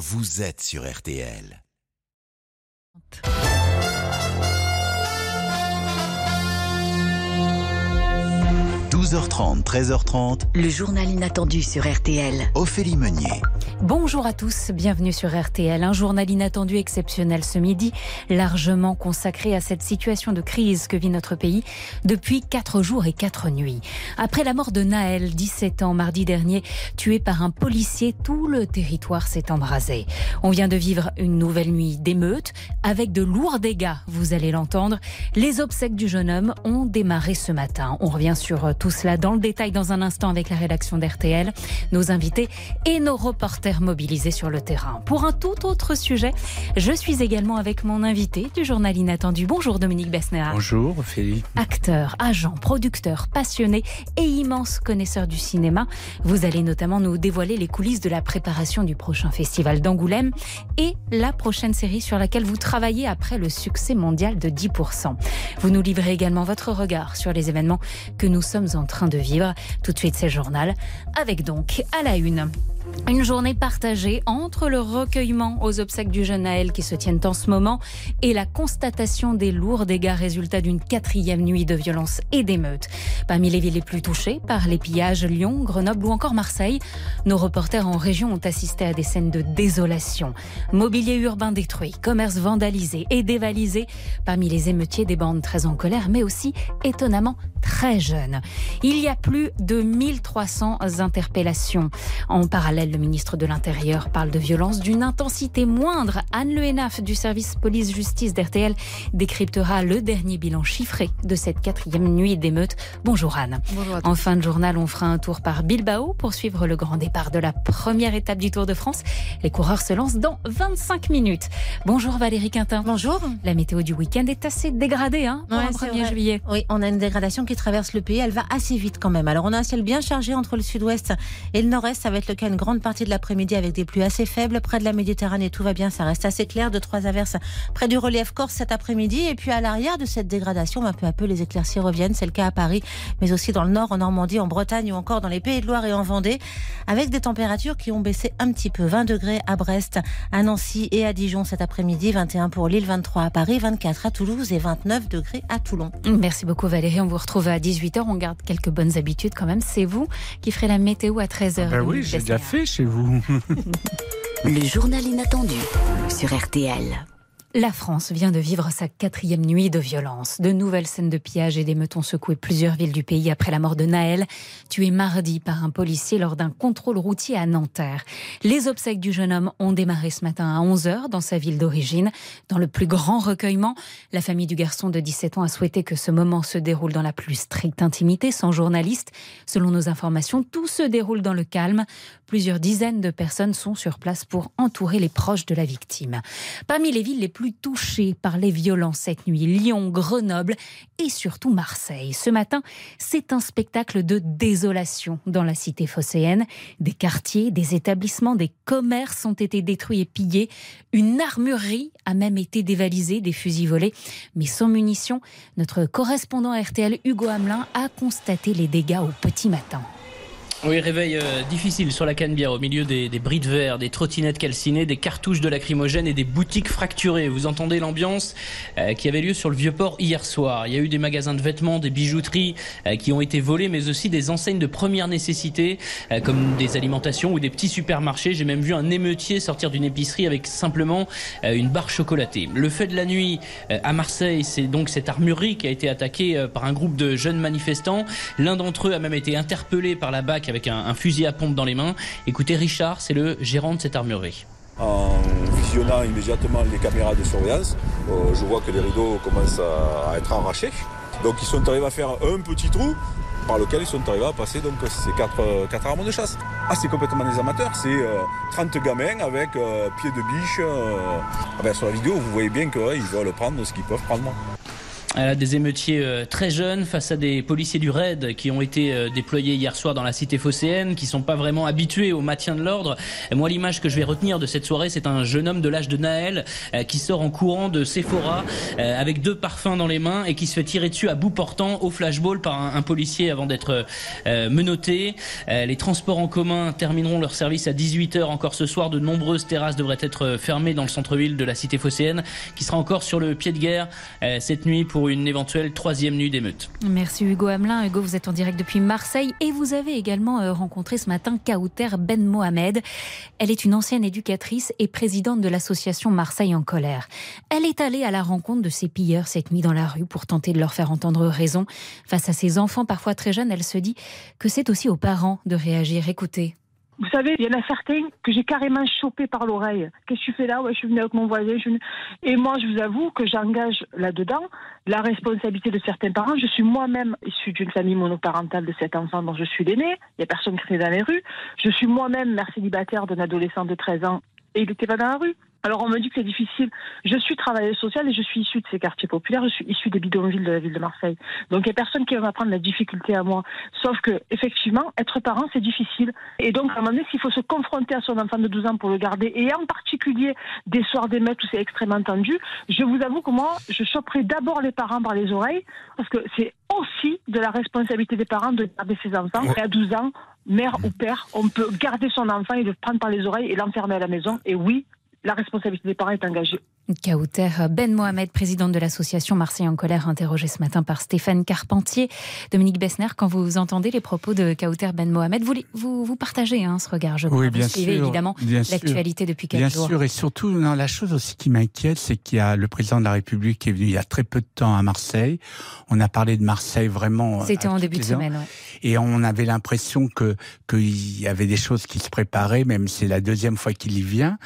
vous êtes sur RTL. 12h30, 13h30. Le journal inattendu sur RTL. Ophélie Meunier. Bonjour à tous, bienvenue sur RTL. Un journal inattendu exceptionnel ce midi, largement consacré à cette situation de crise que vit notre pays depuis 4 jours et 4 nuits. Après la mort de Naël, 17 ans, mardi dernier, tué par un policier, tout le territoire s'est embrasé. On vient de vivre une nouvelle nuit d'émeute avec de lourds dégâts, vous allez l'entendre. Les obsèques du jeune homme ont démarré ce matin. On revient sur tout cela dans le détail dans un instant avec la rédaction d'RTL, nos invités et nos reporters mobilisés sur le terrain. Pour un tout autre sujet, je suis également avec mon invité du journal Inattendu. Bonjour Dominique Besnéa. Bonjour Ophélie. Acteur, agent, producteur, passionné et immense connaisseur du cinéma. Vous allez notamment nous dévoiler les coulisses de la préparation du prochain festival d'Angoulême et la prochaine série sur laquelle vous travaillez après le succès mondial de 10%. Vous nous livrez également votre regard sur les événements que nous sommes en train de vivre. Tout de suite, c'est journal. Avec donc, à la une, une journée partagée entre le recueillement aux obsèques du jeune Naël qui se tiennent en ce moment et la constatation des lourds dégâts résultats d'une quatrième nuit de violence et d'émeutes. Parmi les villes les plus touchées par les pillages, Lyon, Grenoble ou encore Marseille, nos reporters en région ont assisté à des scènes de désolation. Mobilier urbain détruit, commerce vandalisé et dévalisé. Parmi les émeutiers, des bandes très en colère, mais aussi étonnamment très jeunes. Il y a plus de 1300 interpellations en parallèle le ministre de l'Intérieur parle de violence d'une intensité moindre. Anne Le Henaf du service police-justice d'RTL décryptera le dernier bilan chiffré de cette quatrième nuit d'émeute. Bonjour Anne. Bonjour en fin de journal, on fera un tour par Bilbao pour suivre le grand départ de la première étape du Tour de France. Les coureurs se lancent dans 25 minutes. Bonjour Valérie Quintin. Bonjour. La météo du week-end est assez dégradée hein, pour Ouais, c'est 1er vrai. juillet. Oui, on a une dégradation qui traverse le pays. Elle va assez vite quand même. Alors, on a un ciel bien chargé entre le sud-ouest et le nord-est. Ça va être le cas une grande partie de l'après-midi avec des pluies assez faibles. Près de la Méditerranée, tout va bien. Ça reste assez clair. De trois averses près du relief corse cet après-midi. Et puis, à l'arrière de cette dégradation, ben, peu à peu, les éclaircies reviennent. C'est le cas à Paris, mais aussi dans le nord, en Normandie, en Bretagne ou encore dans les Pays de Loire et en Vendée, avec des températures qui ont baissé un petit peu. 20 degrés à Brest, à Nancy et à Dijon cet après-midi. 21 pour Lille, 23 à Paris, 24 à Toulouse et 29 degrés à Toulon. Merci beaucoup Valérie. On vous retrouve à 18h. On garde quelques bonnes habitudes quand même. C'est vous qui ferez la météo à 13h. Ben oui, j'ai déjà fait chez vous. Le journal inattendu sur RTL. La France vient de vivre sa quatrième nuit de violence. De nouvelles scènes de pillage et d'émeutes ont secoué plusieurs villes du pays après la mort de Naël, tué mardi par un policier lors d'un contrôle routier à Nanterre. Les obsèques du jeune homme ont démarré ce matin à 11h dans sa ville d'origine. Dans le plus grand recueillement, la famille du garçon de 17 ans a souhaité que ce moment se déroule dans la plus stricte intimité, sans journaliste. Selon nos informations, tout se déroule dans le calme. Plusieurs dizaines de personnes sont sur place pour entourer les proches de la victime. Parmi les villes les plus touchées par les violences cette nuit, Lyon, Grenoble et surtout Marseille. Ce matin, c'est un spectacle de désolation dans la cité phocéenne. Des quartiers, des établissements, des commerces ont été détruits et pillés. Une armurerie a même été dévalisée, des fusils volés, mais sans munitions. Notre correspondant RTL, Hugo Hamelin, a constaté les dégâts au petit matin. Oui, réveil euh, difficile sur la Canebière, au milieu des, des bris de verre, des trottinettes calcinées, des cartouches de lacrymogène et des boutiques fracturées. Vous entendez l'ambiance euh, qui avait lieu sur le Vieux-Port hier soir. Il y a eu des magasins de vêtements, des bijouteries euh, qui ont été volés, mais aussi des enseignes de première nécessité, euh, comme des alimentations ou des petits supermarchés. J'ai même vu un émeutier sortir d'une épicerie avec simplement euh, une barre chocolatée. Le fait de la nuit euh, à Marseille, c'est donc cette armurerie qui a été attaquée par un groupe de jeunes manifestants. L'un d'entre eux a même été interpellé par la BAC avec un, fusil à pompe dans les mains. Écoutez, Richard, c'est le gérant de cette armurerie. En visionnant immédiatement les caméras de surveillance, euh, je vois que les rideaux commencent à, être arrachés. Donc ils sont arrivés à faire un petit trou par lequel ils sont arrivés à passer donc ces quatre, euh, armes de chasse. Ah c'est complètement des amateurs, c'est euh, 30 gamins avec euh, pieds de biche. euh. Ah ben, sur la vidéo vous voyez bien qu'ils veulent prendre ce qu'ils peuvent prendre. Des émeutiers euh, très jeunes face à des policiers du RAID qui ont été euh, déployés hier soir dans la cité phocéenne, qui sont pas vraiment habitués au maintien de l'ordre. Moi, l'image que je vais retenir de cette soirée, c'est un jeune homme de l'âge de Naël euh, qui sort en courant de Sephora avec deux parfums dans les mains et qui se fait tirer dessus à bout portant au flashball par un, policier avant d'être menotté. Les transports en commun termineront leur service à 18h encore ce soir. De nombreuses terrasses devraient être fermées dans le centre-ville de la cité phocéenne, qui sera encore sur le pied de guerre cette nuit pour une éventuelle troisième nuit d'émeute. Merci Hugo Hamelin. Hugo, vous êtes en direct depuis Marseille et vous avez également euh, rencontré ce matin Kauter Ben Mohamed. Elle est une ancienne éducatrice et présidente de l'association Marseille en colère. Elle est allée à la rencontre de ces pilleurs cette nuit dans la rue pour tenter de leur faire entendre raison. Face à ces enfants parfois très jeunes, elle se dit que c'est aussi aux parents de réagir. Écoutez. Vous savez, il y en a certains que j'ai carrément chopé par l'oreille. Qu'est-ce que tu fais là? Ouais, Je suis venue avec mon voisin. Et moi, je vous avoue que j'engage là-dedans la responsabilité de certains parents. Je suis moi-même issue d'une famille monoparentale de cet enfant dont je suis l'aîné. Il n'y a personne qui est dans les rues. Je suis moi-même mère célibataire d'un adolescent de 13 ans et il n'était pas dans la rue. Alors on me dit que c'est difficile. Je suis travailleuse sociale et je suis issue de ces quartiers populaires. Je suis issue des bidonvilles de la ville de Marseille. Donc il n'y a personne qui va m'apprendre la difficulté à moi. Sauf que effectivement, être parent c'est difficile. Et donc à un moment donné, s'il faut se confronter à son enfant de 12 ans pour le garder, et en particulier des soirs d'émeute où c'est extrêmement tendu, je vous avoue que moi, je choperai d'abord les parents par les oreilles parce que c'est aussi de la responsabilité des parents de garder ses enfants. Et à 12 ans, mère ou père, on peut garder son enfant et le prendre par les oreilles et l'enfermer à la maison. Et oui, la responsabilité des parents est engagée. Kauter Ben Mohamed, présidente de l'association Marseille en colère, interrogée ce matin par Stéphane Carpentier. Dominique Bessner, quand vous entendez les propos de Kauter Ben Mohamed, vous, vous, vous partagez hein, ce regard, je crois. Oui, bien vous suivez sûr, évidemment l'actualité depuis quelques bien jours. Bien sûr, et surtout, non, la chose aussi qui m'inquiète, c'est qu'il y a le président de la République qui est venu il y a très peu de temps à Marseille. On a parlé de Marseille vraiment. C'était en début de semaine, ouais. Et on avait l'impression que qu'il y avait des choses qui se préparaient, même c'est la deuxième fois qu'il y vient.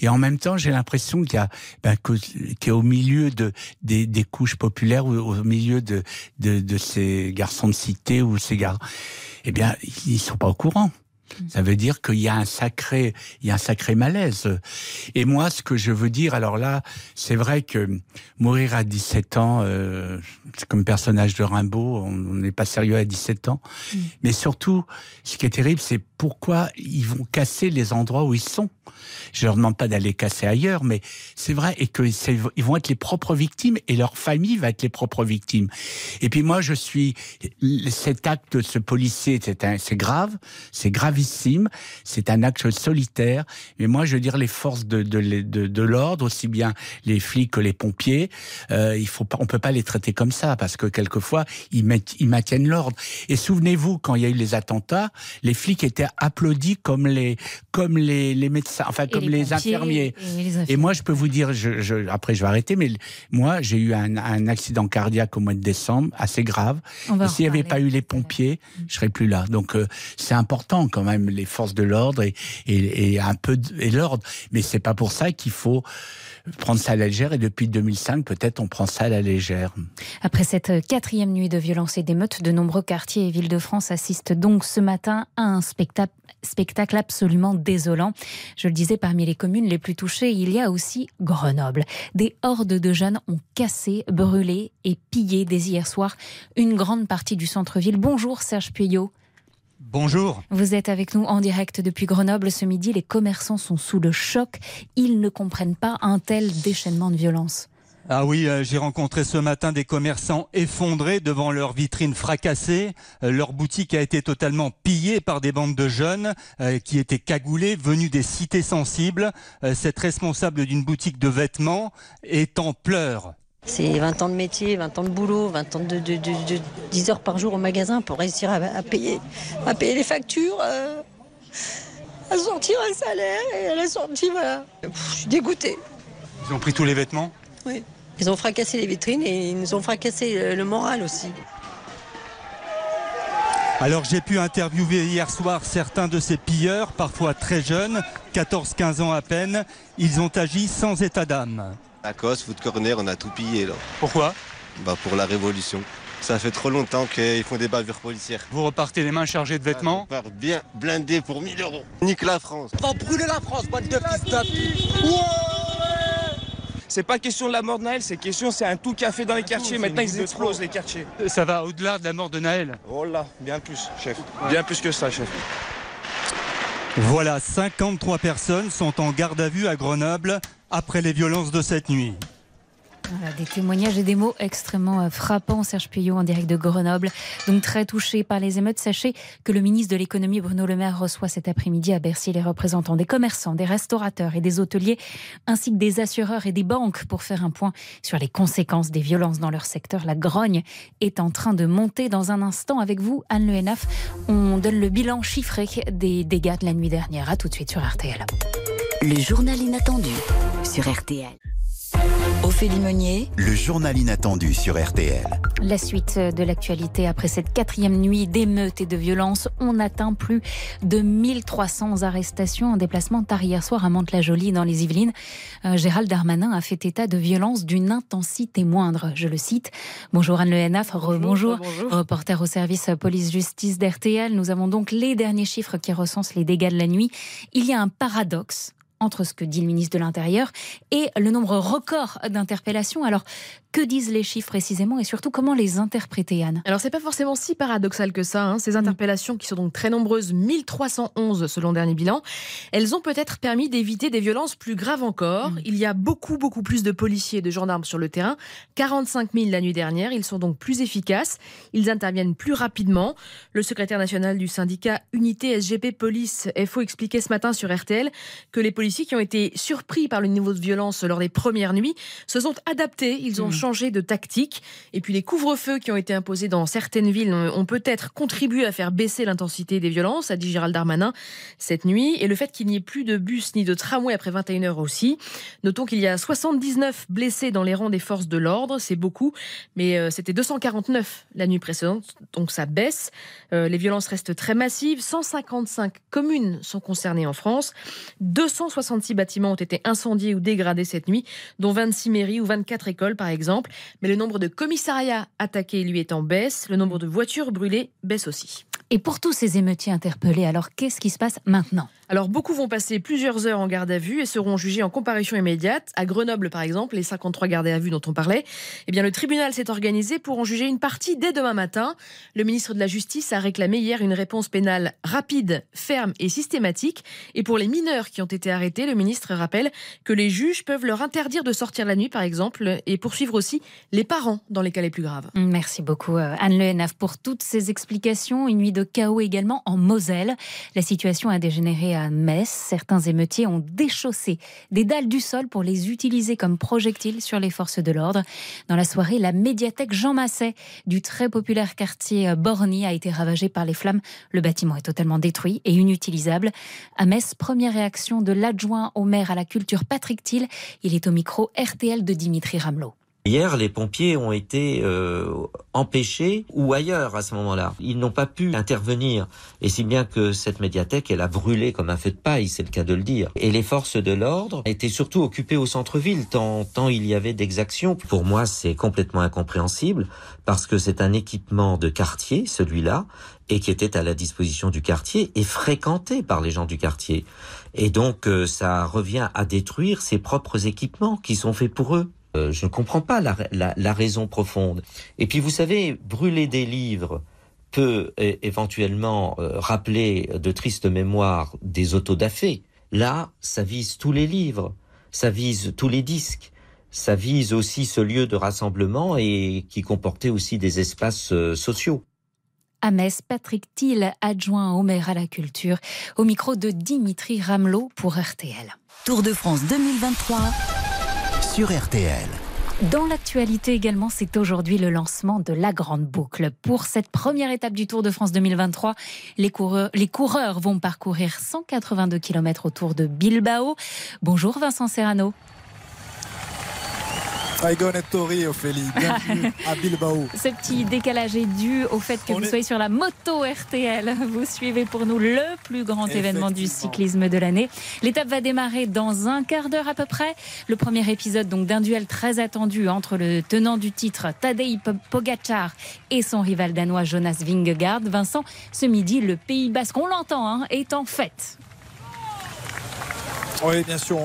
Et en même temps, j'ai l'impression qu'il y ben, qu'il est au milieu de des, couches populaires au milieu de ces garçons de cité ou ces gars, eh bien, ils sont pas au courant. Ça veut dire qu'il y a un sacré, il y a un sacré malaise. Et moi, ce que je veux dire, alors là, c'est vrai que mourir à 17 ans, euh, c'est comme personnage de Rimbaud, on n'est pas sérieux à 17 ans. Mm. Mais surtout, ce qui est terrible, c'est pourquoi ils vont casser les endroits où ils sont. Je leur demande pas d'aller casser ailleurs, mais c'est vrai et que ils vont être les propres victimes et leur famille va être les propres victimes. Et puis moi, je suis cet acte de ce policier, c'est grave, c'est gravissime, c'est un acte solitaire. Mais moi, je veux dire les forces de de, de, de l'ordre, aussi bien les flics que les pompiers, euh, il faut pas, on peut pas les traiter comme ça parce que quelquefois ils, mettent, ils maintiennent l'ordre. Et souvenez-vous quand il y a eu les attentats, les flics étaient applaudis comme les comme les, les médecins, enfin comme les, infirmiers. Et, moi, je peux vous dire, je, je, après je vais arrêter, mais moi, j'ai eu un, un, accident cardiaque au mois de décembre, assez grave. S'il n'y avait pas eu les pompiers, je serais plus là. Donc euh, c'est important quand même les forces de l'ordre et, un peu et l'ordre, mais c'est pas pour ça qu'il faut prendre ça à la légère et depuis 2005 peut-être on prend ça à la légère. Après cette quatrième nuit de violence et d'émeutes, de nombreux quartiers et villes de France assistent donc ce matin à un spectacle spectacle absolument désolant. Je le disais, parmi les communes les plus touchées, il y a aussi Grenoble. Des hordes de jeunes ont cassé, brûlé et pillé dès hier soir une grande partie du centre-ville. Bonjour Serge Puyot. Bonjour. Vous êtes avec nous en direct depuis Grenoble ce midi. Les commerçants sont sous le choc. Ils ne comprennent pas un tel déchaînement de violence. Ah oui, euh, j'ai rencontré ce matin des commerçants effondrés devant leurs vitrines fracassées. Euh, leur boutique a été totalement pillée par des bandes de jeunes euh, qui étaient cagoulés, venus des cités sensibles. cette responsable d'une boutique de vêtements est en pleurs. C'est 20 ans de métier, 20 ans de boulot, 20 ans de, 10 heures par jour au magasin pour réussir à, payer, à payer les factures, euh, à sortir un salaire et à la sortie, voilà. je suis dégoûtée. Ils ont pris tous les vêtements? Oui. Ils ont fracassé les vitrines et ils nous ont fracassé le moral aussi. Alors j'ai pu interviewer hier soir certains de ces pilleurs, parfois très jeunes, 14-15 ans à peine. Ils ont agi sans état d'âme. Lacoste, Foot Corner, on a tout pillé là. Pourquoi? Bah pour la révolution. Ça fait trop longtemps qu'ils font des bavures policières. Vous repartez les mains chargées de vêtements? Ah, bien blindé pour 1000 euros. Nique la France. On va brûler la France, boîte de fils C'est pas question de la mort de Naël, c'est question, c'est un tout fait dans les quartiers. Maintenant, ils explosent les quartiers. Ça va au-delà de la mort de Naël? Oh là, bien plus, chef. Bien plus que ça, chef. Voilà, 53 personnes sont en garde à vue à Grenoble après les violences de cette nuit. Des témoignages et des mots extrêmement euh, frappants. Serge Puyot en direct de Grenoble. Donc très touché par les émeutes. Sachez que le ministre de l'économie Bruno Le Maire reçoit cet après-midi à Bercy les représentants des commerçants, des restaurateurs et des hôteliers, ainsi que des assureurs et des banques pour faire un point sur les conséquences des violences dans leur secteur. La grogne est en train de monter dans un instant avec vous, Anne Le Henaf. On donne le bilan chiffré des dégâts de la nuit dernière. À tout de suite sur RTL. Le journal inattendu sur RTL. Ophélie Meunier. Le journal inattendu sur RTL. La suite de l'actualité après cette quatrième nuit d'émeutes et de violences, on atteint plus de 1300 arrestations en déplacement tard hier soir à Mantes-la-Jolie dans les Yvelines. Euh, Gérald Darmanin a fait état de violences d'une intensité moindre, je le cite. Bonjour Anne Le Henaf, bonjour, reporter au service police-justice d'RTL. Nous avons donc les derniers chiffres qui recensent les dégâts de la nuit. Il y a un paradoxe entre ce que dit le ministre de l'Intérieur et le nombre record d'interpellations. Alors, que disent les chiffres précisément et surtout comment les interpréter, Anne? Alors, c'est pas forcément si paradoxal que ça. Hein. Ces interpellations qui sont donc très nombreuses, 1311 selon le dernier bilan, elles ont peut-être permis d'éviter des violences plus graves encore. Il y a beaucoup, beaucoup plus de policiers et de gendarmes sur le terrain. 45 000 la nuit dernière. Ils sont donc plus efficaces. Ils interviennent plus rapidement. Le secrétaire national du syndicat Unité SGP Police FO expliquait ce matin sur RTL que les policiers qui ont été surpris par le niveau de violence lors des premières nuits se sont adaptés. Ils ont changé de tactique. Et puis les couvre-feux qui ont été imposés dans certaines villes ont peut-être contribué à faire baisser l'intensité des violences, a dit Gérald Darmanin cette nuit. Et le fait qu'il n'y ait plus de bus ni de tramway après 21h aussi. Notons qu'il y a 79 blessés dans les rangs des forces de l'ordre. C'est beaucoup, mais euh, c'était 249 la nuit précédente, donc ça baisse. Euh, les violences restent très massives. 155 communes sont concernées en France. 266 bâtiments ont été incendiés ou dégradés cette nuit, dont 26 mairies ou 24 écoles par exemple. Mais le nombre de commissariats attaqués, lui, est en baisse. Le nombre de voitures brûlées baisse aussi. Et pour tous ces émeutiers interpellés, alors qu'est-ce qui se passe maintenant alors beaucoup vont passer plusieurs heures en garde à vue et seront jugés en comparution immédiate. À Grenoble par exemple, les 53 gardés à vue dont on parlait, eh bien le tribunal s'est organisé pour en juger une partie dès demain matin. Le ministre de la Justice a réclamé hier une réponse pénale rapide, ferme et systématique. Et pour les mineurs qui ont été arrêtés, le ministre rappelle que les juges peuvent leur interdire de sortir la nuit par exemple et poursuivre aussi les parents dans les cas les plus graves. Merci beaucoup euh, Anne Le Henaf pour toutes ces explications. Une nuit de chaos également en Moselle. La situation a dégénéré à Metz. Certains émeutiers ont déchaussé des dalles du sol pour les utiliser comme projectiles sur les forces de l'ordre. Dans la soirée, la médiathèque Jean Masset du très populaire quartier Borny a été ravagée par les flammes. Le bâtiment est totalement détruit et inutilisable. À Metz, première réaction de l'adjoint au maire à la culture Patrick Thiel. Il est au micro RTL de Dimitri Ramelot. Hier, les pompiers ont été euh, empêchés ou ailleurs à ce moment-là. Ils n'ont pas pu intervenir. Et si bien que cette médiathèque, elle a brûlé comme un feu de paille, c'est le cas de le dire. Et les forces de l'ordre étaient surtout occupées au centre-ville, tant, tant il y avait d'exactions. Pour moi, c'est complètement incompréhensible parce que c'est un équipement de quartier, celui-là, et qui était à la disposition du quartier et fréquenté par les gens du quartier. Et donc, euh, ça revient à détruire ses propres équipements qui sont faits pour eux. Euh, je ne comprends pas la, la, la, raison profonde. Et puis vous savez, brûler des livres peut éventuellement euh, rappeler de tristes mémoires des autodafés. Là, ça vise tous les livres, ça vise tous les disques, ça vise aussi ce lieu de rassemblement et qui comportait aussi des espaces euh, sociaux. À Metz, Patrick Thiel, adjoint au maire à la culture, au micro de Dimitri Ramelot pour RTL. Tour de France 2023 Dans l'actualité également, c'est aujourd'hui le lancement de la Grande Boucle. Pour cette première étape du Tour de France 2023, les coureurs, les coureurs vont parcourir 182 km autour de Bilbao. Bonjour Vincent Serrano. Tori, Ophélie. Bienvenue à Bilbao. Ce petit décalage est dû au fait que vous soyez sur la moto RTL. Vous suivez pour nous le plus grand événement du cyclisme de l'année. L'étape va démarrer dans un quart d'heure à peu près. Le premier épisode donc d'un duel très attendu entre le tenant du titre Tadej Pogacar et son rival danois Jonas Vingegaard. Vincent, ce midi, le Pays Basque, on l'entend, hein, est en fête. Oui, bien sûr.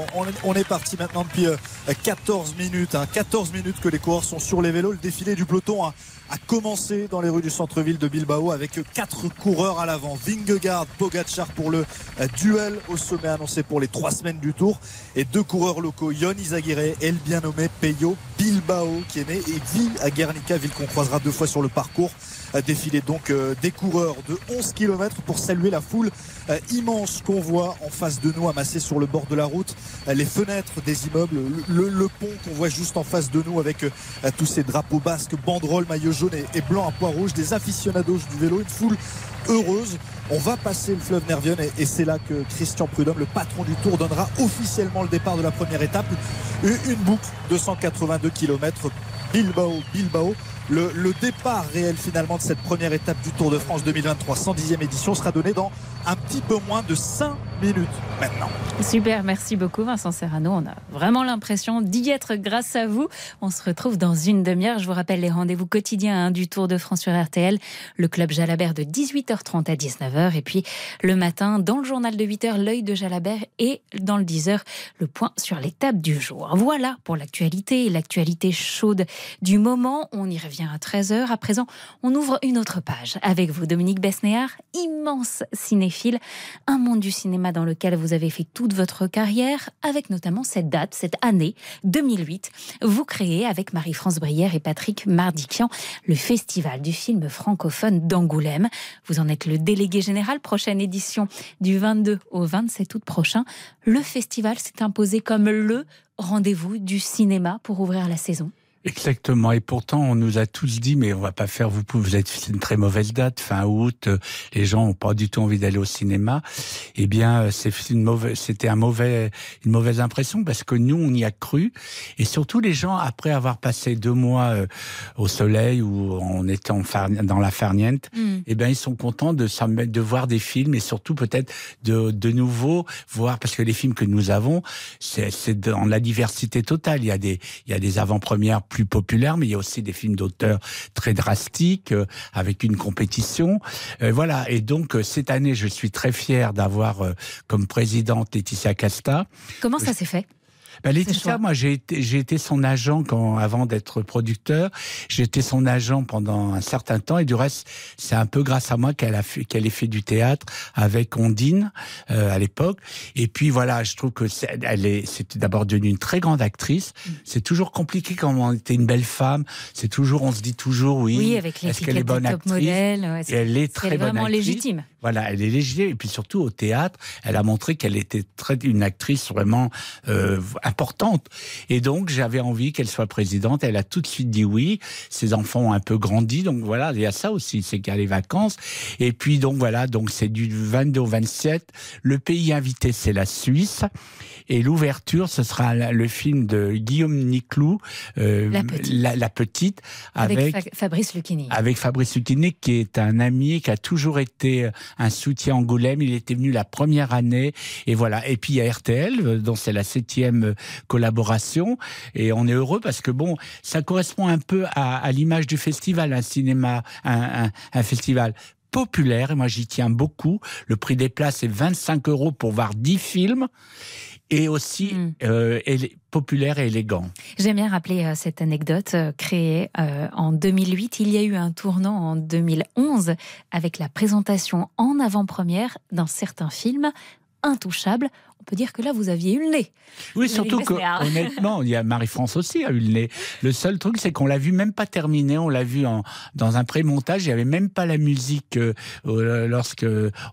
On est, parti maintenant depuis euh, 14 minutes. hein. 14 minutes que les coureurs sont sur les vélos. Le défilé du peloton a, a commencé dans les rues du centre-ville de Bilbao avec quatre coureurs à l'avant. Vingegaard, Pogacar pour le euh, duel au sommet annoncé pour les trois semaines du Tour. Et deux coureurs locaux, Yon Izaguirre et le bien nommé Peyo Bilbao qui est né et vit à Guernica, ville qu'on croisera deux fois sur le parcours. Défilé donc euh, des coureurs de 11 km pour saluer la foule euh, immense qu'on voit en face de nous amassée sur le bord de la route, Euh, les fenêtres des immeubles, le, pont qu'on voit juste en face de nous avec tous ces drapeaux basques, banderoles, maillots jaunes et, blancs à pois rouges, des aficionados du vélo, une foule heureuse. On va passer le fleuve Nervion et, c'est là que Christian Prudhomme, le patron du Tour, donnera officiellement le départ de la première étape. Une boucle de 182 km Bilbao, Bilbao. Le, départ réel finalement de cette première étape du Tour de France 2023, 110e édition, sera donné dans un petit peu moins de 5 minutes maintenant. Super, merci beaucoup Vincent Serrano. On a vraiment l'impression d'y être grâce à vous. On se retrouve dans une demi-heure. Je vous rappelle les rendez-vous quotidiens hein, du Tour de France sur RTL. Le club Jalabert de 18h30 à 19h. Et puis le matin, dans le journal de 8h, l'œil de Jalabert. Et dans le 10h, le point sur l'étape du jour. Voilà pour l'actualité. L'actualité chaude du moment. On y revient à 13h. À présent, on ouvre une autre page avec vous, Dominique Besnéard, immense cinéphile. Un monde du cinéma dans lequel vous avez fait toute votre carrière, avec notamment cette date, cette année 2008. Vous créez avec Marie-France Brière et Patrick Mardikian le Festival du film francophone d'Angoulême. Vous en êtes le délégué général. Prochaine édition du 22 au 27 août prochain. Le festival s'est imposé comme le rendez-vous du cinéma pour ouvrir la saison. Exactement. Et pourtant, on nous a tous dit, mais on va pas faire, vous pouvez, vous êtes, c'est une très mauvaise date, fin août, euh, les gens ont pas du tout envie d'aller au cinéma. Eh bien, euh, c'est une mauvaise, c'était un mauvais, une mauvaise impression parce que nous, on y a cru. Et surtout, les gens, après avoir passé deux mois euh, au soleil ou en étant dans la farniente, Mm. eh ben, ils sont contents de voir des films et surtout peut-être de, de nouveau voir, parce que les films que nous avons, c'est, c'est dans la diversité totale. Il y a des, il y a des avant-premières plus populaires, mais il y a aussi des films d'auteurs très drastiques, euh, avec une compétition. Euh, voilà. Et donc, euh, cette année, je suis très fier d'avoir comme présidente Laetitia Casta. Comment ça s'est fait? Ben, Laetitia, moi, j'ai été, j'ai été son agent quand, avant d'être producteur. J'étais son agent pendant un certain temps et du reste, c'est un peu grâce à moi qu'elle a fait, qu'elle ait fait du théâtre avec Ondine euh, à l'époque. Et puis voilà, je trouve que c'est, elle est, c'était d'abord devenue une très grande actrice. Mm. C'est toujours compliqué quand on était une belle femme. C'est toujours, on se dit toujours oui. Oui, avec Est-ce qu'elle est bonne actrice? modèle? ouais, Et c'est- elle est très bonne vraiment actrice. légitime. Voilà, elle est légitime. Et puis surtout au théâtre, elle a montré qu'elle était très, une actrice vraiment euh, importante. Et donc j'avais envie qu'elle soit présidente. Elle a tout de suite dit oui. Ses enfants ont un peu grandi, donc voilà, il y a ça aussi, c'est qu'il y a les vacances. Et puis donc voilà, donc c'est du 22 au 27. Le pays invité, c'est la Suisse. Et l'ouverture, ce sera le film de Guillaume Niclou, euh, La Petite. la, la petite, Avec, avec Fa- Fabrice Lucchini. avec Fabrice Lucchini, qui est un ami, qui a toujours été un soutien Angoulême. Il était venu la première année. Et voilà. Et puis, il y a RTL, dont c'est la septième euh, collaboration. Et on est heureux parce que, bon, ça correspond un peu à, l'image du festival, un cinéma, un- un festival populaire. Et moi, j'y tiens beaucoup. Le prix des places est 25 euros pour voir 10 films. Et aussi euh, élé- populaire et élégant. J'aime bien rappeler euh, cette anecdote euh, créée euh, en 2008. Il y a eu un tournant en 2011 avec la présentation en avant-première d'un certain film intouchable. On peut dire que là, vous aviez eu le nez. Oui, surtout que, honnêtement, il y a Marie-France aussi a eu le nez. Le seul truc, c'est qu'on l'a vu même pas terminé. On l'a vu en, dans un pré-montage. Il y avait même pas la musique euh, euh, lorsque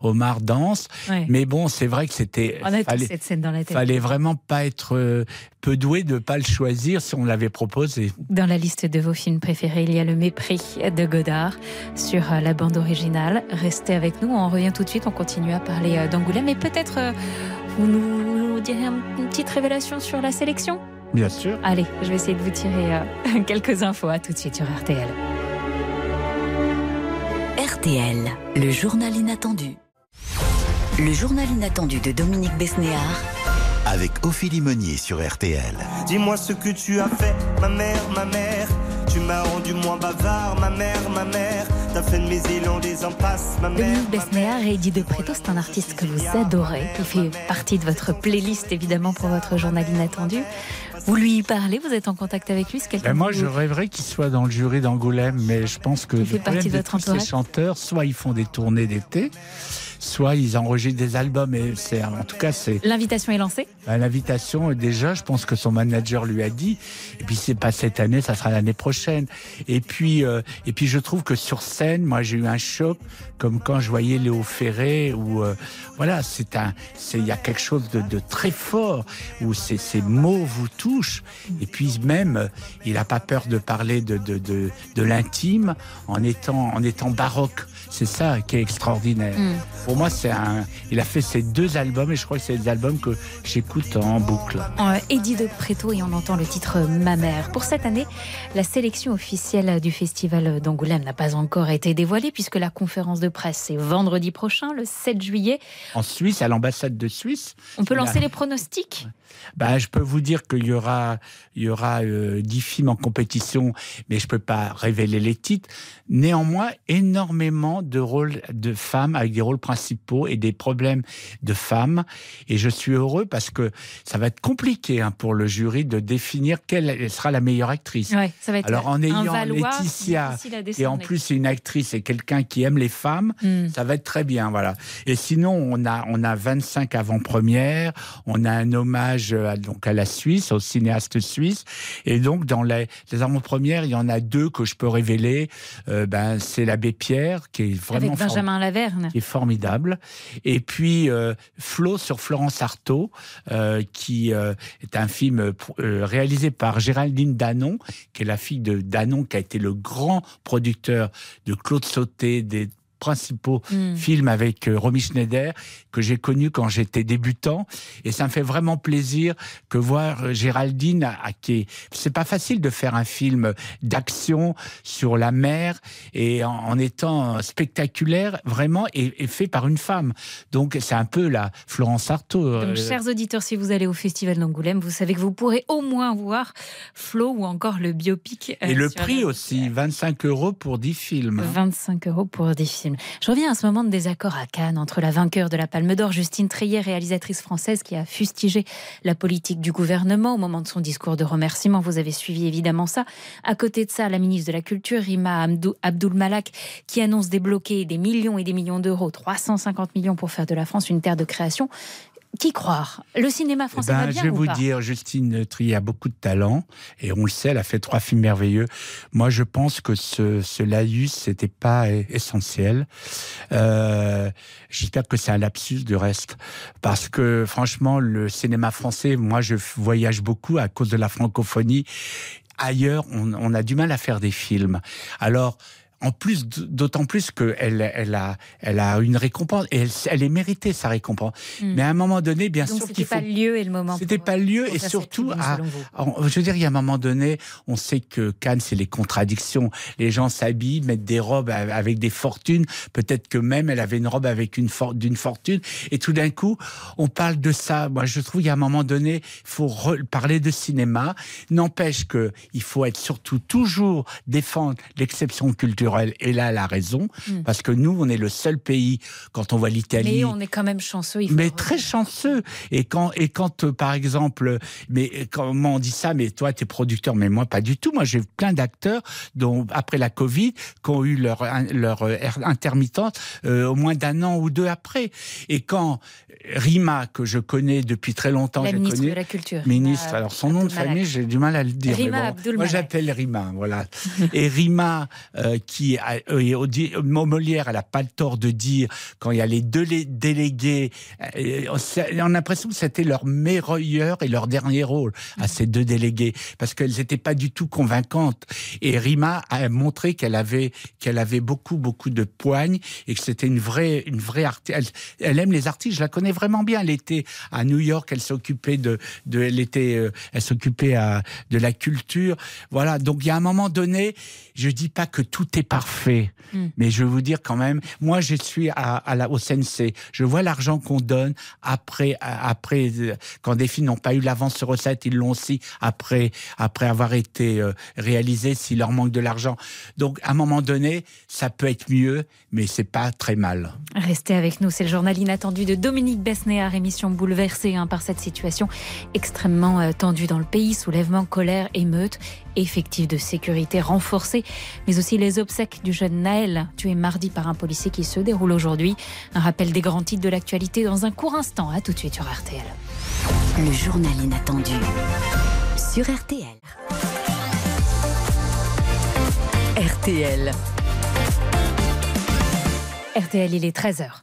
Omar danse. Ouais. Mais bon, c'est vrai que c'était. On fallait- cette scène dans la tête. Fallait vraiment pas être euh, peu doué de pas le choisir si on l'avait proposé. Dans la liste de vos films préférés, il y a Le Mépris de Godard sur la bande originale. Restez avec nous, on revient tout de suite, on continue à parler d'Angoulême et peut-être euh, vous nous direz un- une petite révélation sur la sélection Bien sûr. Allez, je vais essayer de vous tirer euh, quelques infos. À tout de suite sur RTL. RTL, le journal inattendu. Le journal inattendu de Dominique Besnéard Avec Ophélie Meunier sur RTL. Dis-moi ce que tu as fait, ma mère, ma mère. Tu m'as rendu moins bavard, ma mère, ma mère. T'as fait de mes îlots des impasses, ma mère. Dominique Besnéard et Eddie De Preto, c'est un artiste que vous adorez, qui fait partie de votre playlist évidemment pour votre journal inattendu. Vous lui parlez, vous êtes en contact avec lui Ben moi, je rêverais qu'il soit dans le jury d'Angoulême, mais je pense que Il le fait problème partie de de votre tous ces chanteurs, soit ils font des tournées d'été, soit ils enregistrent des albums. Et c'est, en tout cas, c'est L'invitation est lancée à l'invitation. Déjà, je pense que son manager lui a dit. Et puis, c'est pas cette année, ça sera l'année prochaine. Et puis, euh, et puis, je trouve que sur scène, moi, j'ai eu un choc, comme quand je voyais Léo Ferré, où euh, voilà, c'est un, c'est il y a quelque chose de, de très fort, où ces, ces mots vous touchent. Et puis même, euh, il n'a pas peur de parler de de, de, de l'intime en étant en étant baroque. C'est ça qui est extraordinaire. Mm. Pour moi, c'est un. Il a fait ces deux albums et je crois que c'est des albums que j'écoute en boucle. Euh, Eddie de Preto et on entend le titre Ma mère. Pour cette année, la sélection officielle du festival d'Angoulême n'a pas encore été dévoilée puisque la conférence de presse c'est vendredi prochain, le 7 juillet. En Suisse, à l'ambassade de Suisse. On peut a- lancer les pronostics? Bah, je peux vous dire qu'il y aura, il y aura euh, 10 films en compétition, mais je peux pas révéler les titres. Néanmoins, énormément de rôles de femmes avec des rôles principaux et des problèmes de femmes. Et je suis heureux parce que ça va être compliqué hein, pour le jury de définir quelle sera la meilleure actrice. Ouais, ça va être Alors en ayant Valois Laetitia, et en plus c'est une actrice et quelqu'un qui aime les femmes, Hmm. ça va être très bien, voilà. Et sinon, on a on a 25 avant-premières, on a un hommage à, donc à la Suisse, au cinéaste suisse, et donc dans les, les avant-premières, il y en a deux que je peux révéler. Euh, ben c'est l'abbé Pierre qui est vraiment avec Benjamin Laverne. qui est formidable. Et puis euh, Flo sur Florence Artaud, euh, qui euh, est un film réalisé par Géraldine Danon, qui est la fille de Danon, qui a été le grand producteur de Claude Sauté, des principaux Mm. films avec euh, Romy Schneider que j'ai connu quand j'étais débutant et ça me fait vraiment plaisir que voir euh, Géraldine à, est- c'est pas facile de faire un film d'action sur la mer et en, en étant spectaculaire vraiment et, et fait par une femme donc c'est un peu la Florence Artaud euh, Donc, chers auditeurs, si vous allez au Festival d'Angoulême, vous savez que vous pourrez au moins voir Flo ou encore le biopic. euh, et le prix la- aussi 25 euros pour 10 films 25 euros pour des films. Je reviens à ce moment de désaccord à Cannes entre la vainqueur de la Palme d'Or, Justine Trier, réalisatrice française qui a fustigé la politique du gouvernement au moment de son discours de remerciement. Vous avez suivi évidemment ça. À côté de ça, la ministre de la Culture, Rima Abdul Malak, qui annonce débloquer des millions et des millions d'euros, 350 millions pour faire de la France une terre de création. Qui croire? Le cinéma Eh français ben, va bien je vais ou vous pas? dire, Justine Trier a beaucoup de talent et on le sait, elle a fait trois films merveilleux. Moi, je pense que ce, ce laïus, c'était pas essentiel. Euh, J'espère que c'est un lapsus de reste, parce que franchement, le cinéma français, moi, je voyage beaucoup à cause de la francophonie. Ailleurs, on, on a du mal à faire des films. Alors. En plus, d'autant plus qu'elle elle a, elle a une récompense et elle, elle est méritée sa récompense. Hmm. Mais à un moment donné, bien Donc sûr c'était qu'il faut pas le lieu et le moment. c'était pas le lieu et surtout, à- en- je veux dire, il y a un moment donné, on sait que Cannes, c'est les contradictions. Les gens s'habillent, mettent des robes avec des fortunes. Peut-être que même elle avait une robe avec une for- d'une fortune. Et tout d'un coup, on parle de ça. Moi, je trouve qu'il y a un moment donné, il faut parler de cinéma. N'empêche que il faut être surtout toujours défendre l'exception culturelle. Et là, elle a raison, Mm. parce que nous, on est le seul pays quand on voit l'Italie. Mais on est quand même chanceux. Il faut Mais très chanceux. Et quand, et quand euh, par exemple, mais comment on dit ça Mais toi, t'es producteur, mais moi, pas du tout. Moi, j'ai plein d'acteurs dont, après la Covid, qui ont eu leur, leur euh, intermittence euh, au moins d'un an ou deux après. Et quand Rima, que je connais depuis très longtemps, La ministre connu, de la Culture, Ministre, Rima alors son nom de famille, j'ai du mal à le dire. mais Rima bon, Abdul moi, j'appelle Rima, voilà. Et Rima, euh, qui, a, euh, Molière, elle n'a pas le tort de dire, quand il y a les deux lé- délégués, euh, c'est- on a l'impression que c'était leur meilleur et leur dernier rôle à ces deux délégués, parce qu'elles n'étaient pas du tout convaincantes. Et Rima a montré qu'elle avait, qu'elle avait beaucoup, beaucoup de poigne et que c'était une vraie, une vraie artiste. Elle, aime les artistes, je la connais vraiment bien. Elle était à New York, elle s'occupait de, de, elle était, euh, elle s'occupait de la culture. Voilà. Donc il y a un moment donné, je dis pas que tout est parfait. Mm. Mais je vais vous dire quand même, moi je suis à, à la, au CNC. Je vois l'argent qu'on donne après, après quand des films n'ont pas eu l'avance sur recette, ils l'ont aussi après, après avoir été euh, réalisés s'il leur manque de l'argent. Donc à un moment donné, ça peut être mieux, mais c'est pas très mal. Restez avec nous, c'est le journal inattendu de Dominique Besnéard, émission bouleversée hein, par cette situation extrêmement euh, tendue dans le pays, soulèvement, colère, émeute, effectifs de sécurité renforcés, mais aussi les obsèques du jeune Naël, tué mardi par un policier qui se déroule aujourd'hui. Un rappel des grands titres de l'actualité dans un court instant, à tout de suite sur RTL. Le journal inattendu sur RTL. RTL. RTL, il est 13h.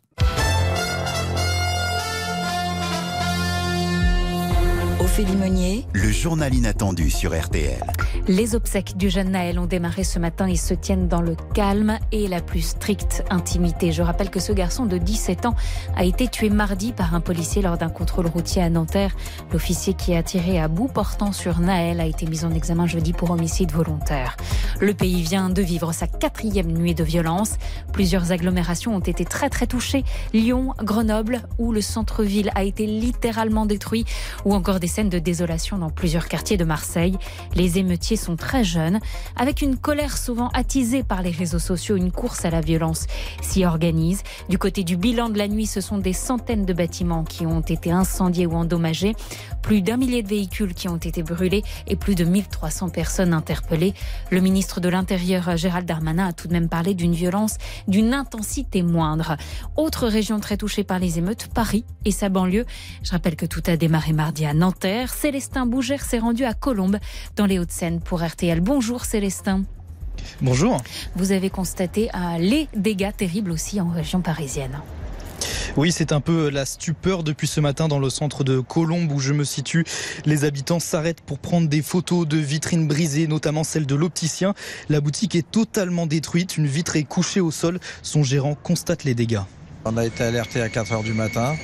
Ophélie Meunier. Le journal inattendu sur RTL. Les obsèques du jeune Naël ont démarré ce matin et se tiennent dans le calme et la plus stricte intimité. Je rappelle que ce garçon de 17 ans a été tué mardi par un policier lors d'un contrôle routier à Nanterre. L'officier qui a tiré à bout portant sur Naël a été mis en examen jeudi pour homicide volontaire. Le pays vient de vivre sa quatrième nuit de violence. Plusieurs agglomérations ont été très très touchées. Lyon, Grenoble, où le centre-ville a été littéralement détruit, ou encore des de désolation dans plusieurs quartiers de Marseille. Les émeutiers sont très jeunes, avec une colère souvent attisée par les réseaux sociaux. Une course à la violence s'y organise. Du côté du bilan de la nuit, ce sont des centaines de bâtiments qui ont été incendiés ou endommagés, plus d'un millier de véhicules qui ont été brûlés et plus de 1300 personnes interpellées. Le ministre de l'Intérieur, Gérald Darmanin, a tout de même parlé d'une violence d'une intensité moindre. Autre région très touchée par les émeutes, Paris et sa banlieue. Je rappelle que tout a démarré mardi à Nanterre. Célestin Bougère s'est rendu à Colombes, dans les Hauts-de-Seine, pour RTL. Bonjour Célestin. Bonjour. Vous avez constaté euh, les dégâts terribles aussi en région parisienne. Oui, c'est un peu la stupeur depuis ce matin dans le centre de Colombes où je me situe. Les habitants s'arrêtent pour prendre des photos de vitrines brisées, notamment celle de l'opticien. La boutique est totalement détruite, une vitre est couchée au sol. Son gérant constate les dégâts. On a été alerté à 4 heures du matin.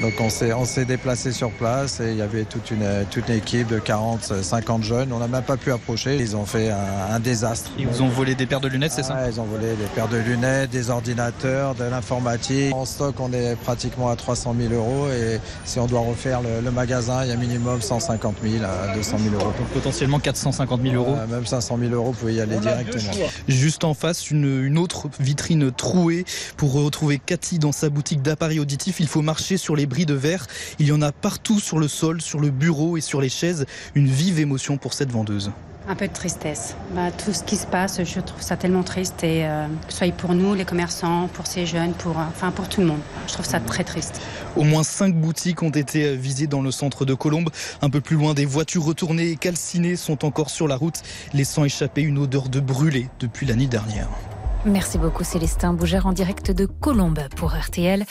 Donc on s'est, on s'est déplacé sur place et il y avait toute une, toute une équipe de 40, 50 jeunes. On n'a même pas pu approcher. Ils ont fait un, un désastre. Ils vous ont volé des paires de lunettes, c'est ça Ils ont volé des paires de lunettes, des ordinateurs, de l'informatique. En stock, on est pratiquement à 300 000 euros et si on doit refaire le, le magasin, il y a minimum 150 000 à 200 000 euros. Donc potentiellement 450 000 euros. Euh, même 500 000 euros, vous pouvez y aller directement. Juste en face, une, une autre vitrine trouée. Pour retrouver Cathy dans sa boutique d'appareils auditifs, il faut marcher sur les bris de verre. Il y en a partout sur le sol, sur le bureau et sur les chaises. Une vive émotion pour cette vendeuse. Un peu de tristesse. Bah, tout ce qui se passe, je trouve ça tellement triste, et euh, que ce soit pour nous, les commerçants, pour ces jeunes, pour, euh, enfin pour tout le monde. Je trouve ça très triste. Au moins cinq boutiques ont été visées dans le centre de Colombes. Un peu plus loin, des voitures retournées et calcinées sont encore sur la route, laissant échapper une odeur de brûlé depuis la nuit dernière. Merci beaucoup Célestin Bougère en direct de Colombes pour RTL.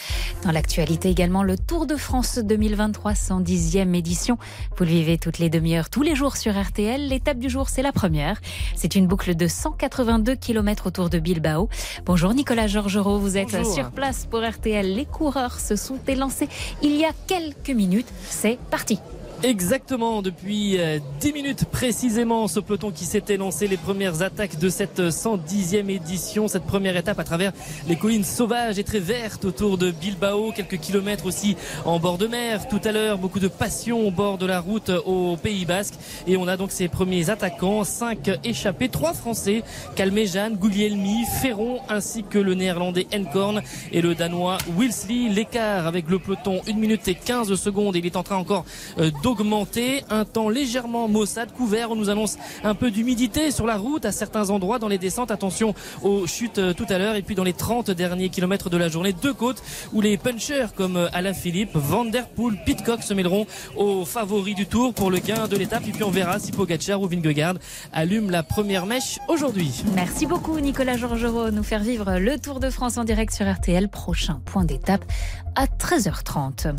Dans l'actualité également, le Tour de France 2023, 110e édition. Vous le vivez toutes les demi-heures, tous les jours sur RTL. L'étape du jour, c'est la première. C'est une boucle de 182 km autour de Bilbao. Bonjour Nicolas Georgerot, vous êtes Bonjour. sur place pour RTL. Les coureurs se sont élancés il y a quelques minutes. C'est parti. Exactement, depuis euh, 10 minutes précisément, ce peloton qui s'était lancé les premières attaques de cette 110e édition, cette première étape à travers les collines sauvages et très vertes autour de Bilbao, quelques kilomètres aussi en bord de mer. Tout à l'heure, beaucoup de passion au bord de la route au Pays Basque. Et on a donc ces premiers attaquants, 5 échappés, 3 Français, Calmé-Jeanne, Guglielmi, Ferron, ainsi que le néerlandais Enkorn et le danois Wilsley. L'écart avec le peloton, 1 minute et 15 secondes. Il est en train encore euh, d'augmenter. Un temps légèrement maussade, couvert. On nous annonce un peu d'humidité sur la route à certains endroits dans les descentes. Attention aux chutes euh, tout à l'heure. Et puis dans les 30 derniers kilomètres de la journée, deux côtes où les punchers comme euh, Alain Philippe, Van Der Poel, Pitcock se mêleront aux favoris du tour pour le gain de l'étape. Et puis on verra si Pogacar ou Vingegaard allument la première mèche aujourd'hui. Merci beaucoup Nicolas Georgerot, nous faire vivre le Tour de France en direct sur RTL. Prochain point d'étape à 13h30.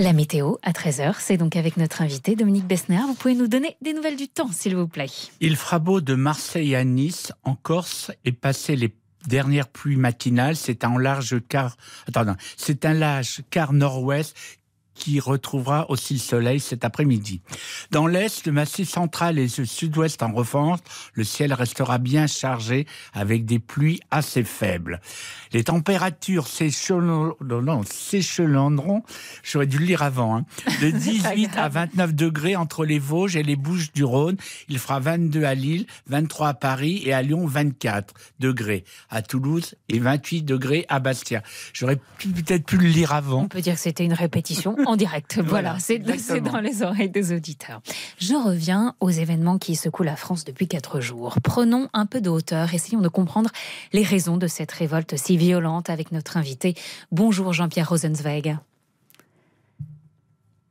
La météo à 13h, c'est donc avec notre invité Dominique Besner. Vous pouvez nous donner des nouvelles du temps, s'il vous plaît. Il fera beau de Marseille à Nice, en Corse, et passer les dernières pluies matinales. C'est un large quart, attends, c'est un large quart nord-ouest qui retrouvera aussi le soleil cet après-midi. Dans l'est, le massif central et le sud-ouest en revanche, le ciel restera bien chargé avec des pluies assez faibles. Les températures s'échelonneront, j'aurais dû le lire avant, hein, de 18 à 29 degrés entre les Vosges et les Bouches du Rhône. Il fera 22 à Lille, 23 à Paris et à Lyon 24 degrés. À Toulouse et 28 degrés à Bastia. J'aurais peut-être pu le lire avant. On peut dire que c'était une répétition en direct. Voilà, Voilà, c'est dans les oreilles des auditeurs. Je reviens aux événements qui secouent la France depuis quatre jours. Prenons un peu de hauteur, essayons de comprendre les raisons de cette révolte si violente avec notre invité. Bonjour Jean-Pierre Rosenzweig.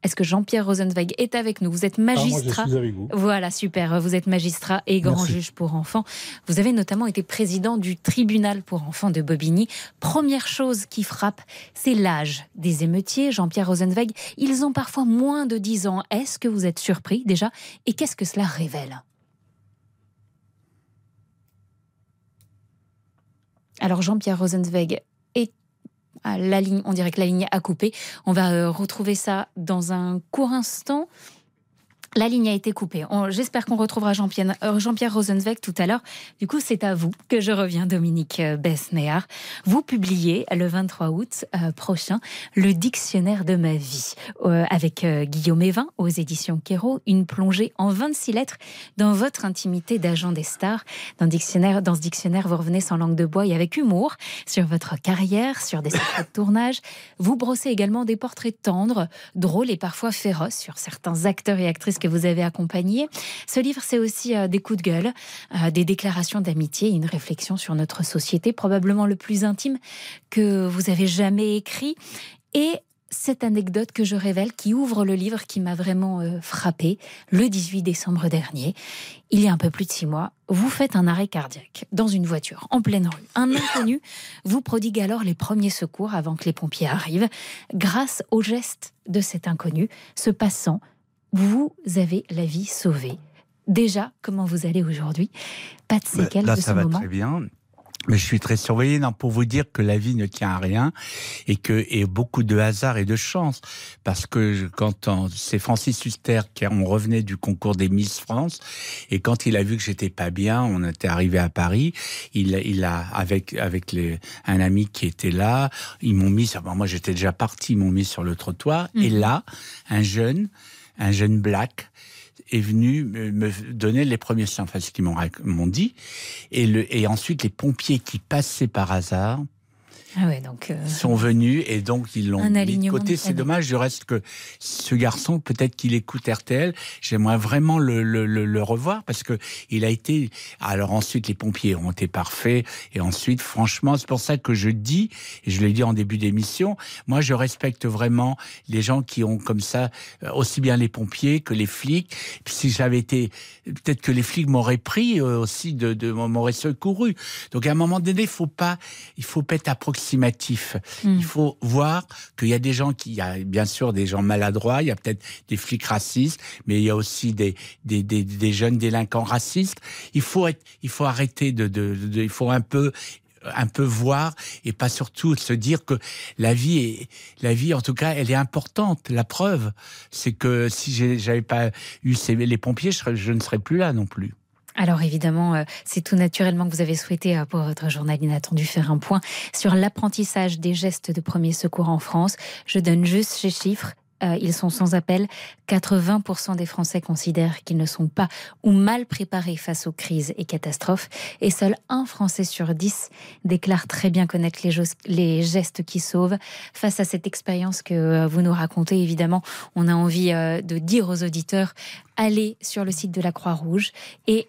Est-ce que Jean-Pierre Rosenzweig est avec nous? Vous êtes magistrat. Ah, suis avec vous. Voilà, super. Vous êtes magistrat et grand Merci. juge pour enfants. Vous avez notamment été président du tribunal pour enfants de Bobigny. Première chose qui frappe, c'est l'âge des émeutiers. Jean-Pierre Rosenzweig, ils ont parfois moins de 10 ans. Est-ce que vous êtes surpris déjà? Et qu'est-ce que cela révèle? Alors Jean-Pierre Rosenzweig la ligne, on dirait que la ligne a coupé. On va euh, retrouver ça dans un court instant. La ligne a été coupée. J'espère qu'on retrouvera Jean-Pierre euh, Jean-Pierre Rosenzweig tout à l'heure. Du coup, c'est à vous que je reviens, Dominique euh, Besnéard. Vous publiez le 23 août euh, prochain le Dictionnaire de ma vie avec Guillaume Evin aux éditions Quérault. Une plongée en 26 lettres dans votre intimité d'agent des stars. Dans, dictionnaire, dans ce dictionnaire, vous revenez sans langue de bois et avec humour sur votre carrière, sur des secrets de tournage. Vous brossez également des portraits tendres, drôles et parfois féroces sur certains acteurs et actrices que vous avez accompagnés. Ce livre, c'est aussi euh, des coups de gueule, euh, des déclarations d'amitié, une réflexion sur notre société, probablement le plus intime que vous avez jamais écrit. Et cette anecdote que je révèle qui ouvre le livre qui m'a vraiment euh, frappé le 18 décembre dernier, il y a un peu plus de six mois, vous faites un arrêt cardiaque dans une voiture en pleine rue. Un inconnu vous prodigue alors les premiers secours avant que les pompiers arrivent. Grâce au geste de cet inconnu, ce passant, vous avez la vie sauvée. Déjà, comment vous allez aujourd'hui? Pas de Bah, séquelles Là, de ça ce va moment? très bien. Mais je suis très surveillé non, pour vous dire que la vie ne tient à rien et que et beaucoup de hasard et de chance parce que je- quand on- c'est Francis Huster qui on revenait du concours des Miss France et quand il a vu que j'étais pas bien, on était arrivé à Paris, il, il a avec avec les, un ami qui était là, ils m'ont mis sur- bon, moi j'étais déjà parti, ils m'ont mis sur le trottoir et Mhm. là un jeune un jeune black est venu me donner les premiers enfin ce qu'ils m'ont dit, et, le, et ensuite les pompiers qui passaient par hasard Ah ouais, donc euh, sont venus et donc ils l'ont mis de côté. C'est dommage, je reste que ce garçon, peut-être qu'il écoute RTL, j'aimerais vraiment le, le, le, le revoir parce que il a été. Alors ensuite, les pompiers ont été parfaits et ensuite, franchement, c'est pour ça que je dis, et je l'ai dit en début d'émission, moi je respecte vraiment les gens qui ont comme ça, euh, aussi bien les pompiers que les flics. Si j'avais été, peut-être que les flics m'auraient pris euh, aussi, de, de m'auraient secouru. Donc à un moment donné, il faut pas, il faut pas être approximatif. Il faut voir qu'il y a des gens qui, il y a bien sûr des gens maladroits, il y a peut-être des flics racistes, mais il y a aussi des, des, des, des jeunes délinquants racistes. Il faut être, il faut arrêter de, de, de- il faut un peu un peu voir et pas surtout se dire que la vie est la vie en tout cas elle est importante la preuve c'est que si j'avais pas eu ces, les pompiers je ne serais plus là non plus Alors évidemment, euh, c'est tout naturellement que vous avez souhaité, euh, pour votre journal inattendu, faire un point sur l'apprentissage des gestes de premier secours en France. Je donne juste ces chiffres. Euh, ils sont sans appel. 80% des Français considèrent qu'ils ne sont pas ou mal préparés face aux crises et catastrophes. Et seul un Français sur 10 déclare très bien connaître les gestes qui sauvent. Face à cette expérience que euh, vous nous racontez, évidemment, on a envie euh, de dire aux auditeurs, allez sur le site de la Croix-Rouge et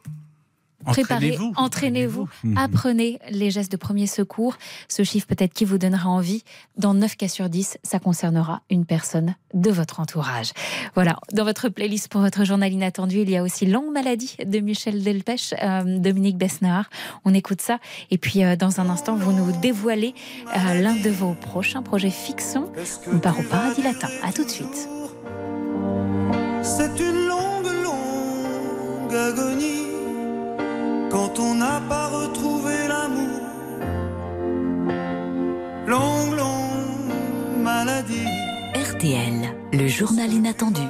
Préparez, Entraînez-vous. entraînez-vous, Mhm. apprenez les gestes de premier secours. Ce chiffre peut-être qui vous donnera envie. Dans 9 cas sur 10, ça concernera une personne de votre entourage. Voilà, dans votre playlist pour votre journal inattendu, il y a aussi Longue maladie de Michel Delpech, euh, Dominique Besnard. On écoute ça. Et puis euh, dans un instant, vous nous dévoilez euh, l'un de vos prochains projets fixons. On part au paradis latin. À tout de suite. C'est une longue, longue agonie quand on n'a pas retrouvé l'amour. Longue, longue maladie. RTL. Le journal inattendu.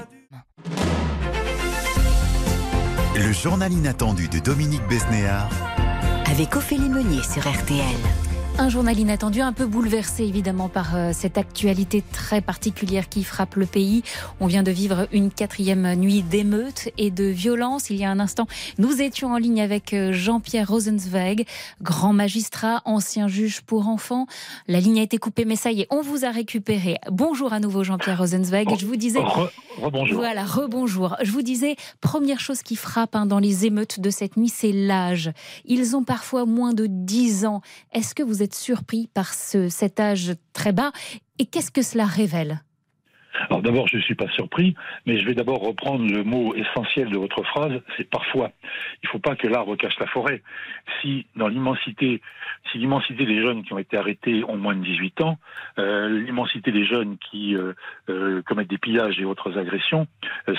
Le journal inattendu de Dominique Besnéard. Avec Ophélie Meunier sur RTL. Un journal inattendu, un peu bouleversé évidemment par euh, cette actualité très particulière qui frappe le pays. On vient de vivre une quatrième nuit d'émeutes et de violence. Il y a un instant, nous étions en ligne avec euh, Jean-Pierre Rosenzweig, grand magistrat, ancien juge pour enfants. La ligne a été coupée, mais ça y est, on vous a récupéré. Bonjour à nouveau Jean-Pierre Rosenzweig. Je vous disais... rebonjour. Voilà, rebonjour. Je vous disais, première chose qui frappe hein, dans les émeutes de cette nuit, c'est l'âge. Ils ont parfois moins de 10 ans. Est-ce que vous êtes surpris par ce, cet âge très bas. Et qu'est-ce que cela révèle? Alors d'abord, je ne suis pas surpris, mais je vais d'abord reprendre le mot essentiel de votre phrase, c'est parfois. Il ne faut pas que l'arbre cache la forêt. Si dans l'immensité, si l'immensité des jeunes qui ont été arrêtés ont moins de 18 ans, euh, l'immensité des jeunes qui euh, euh, commettent des pillages et autres agressions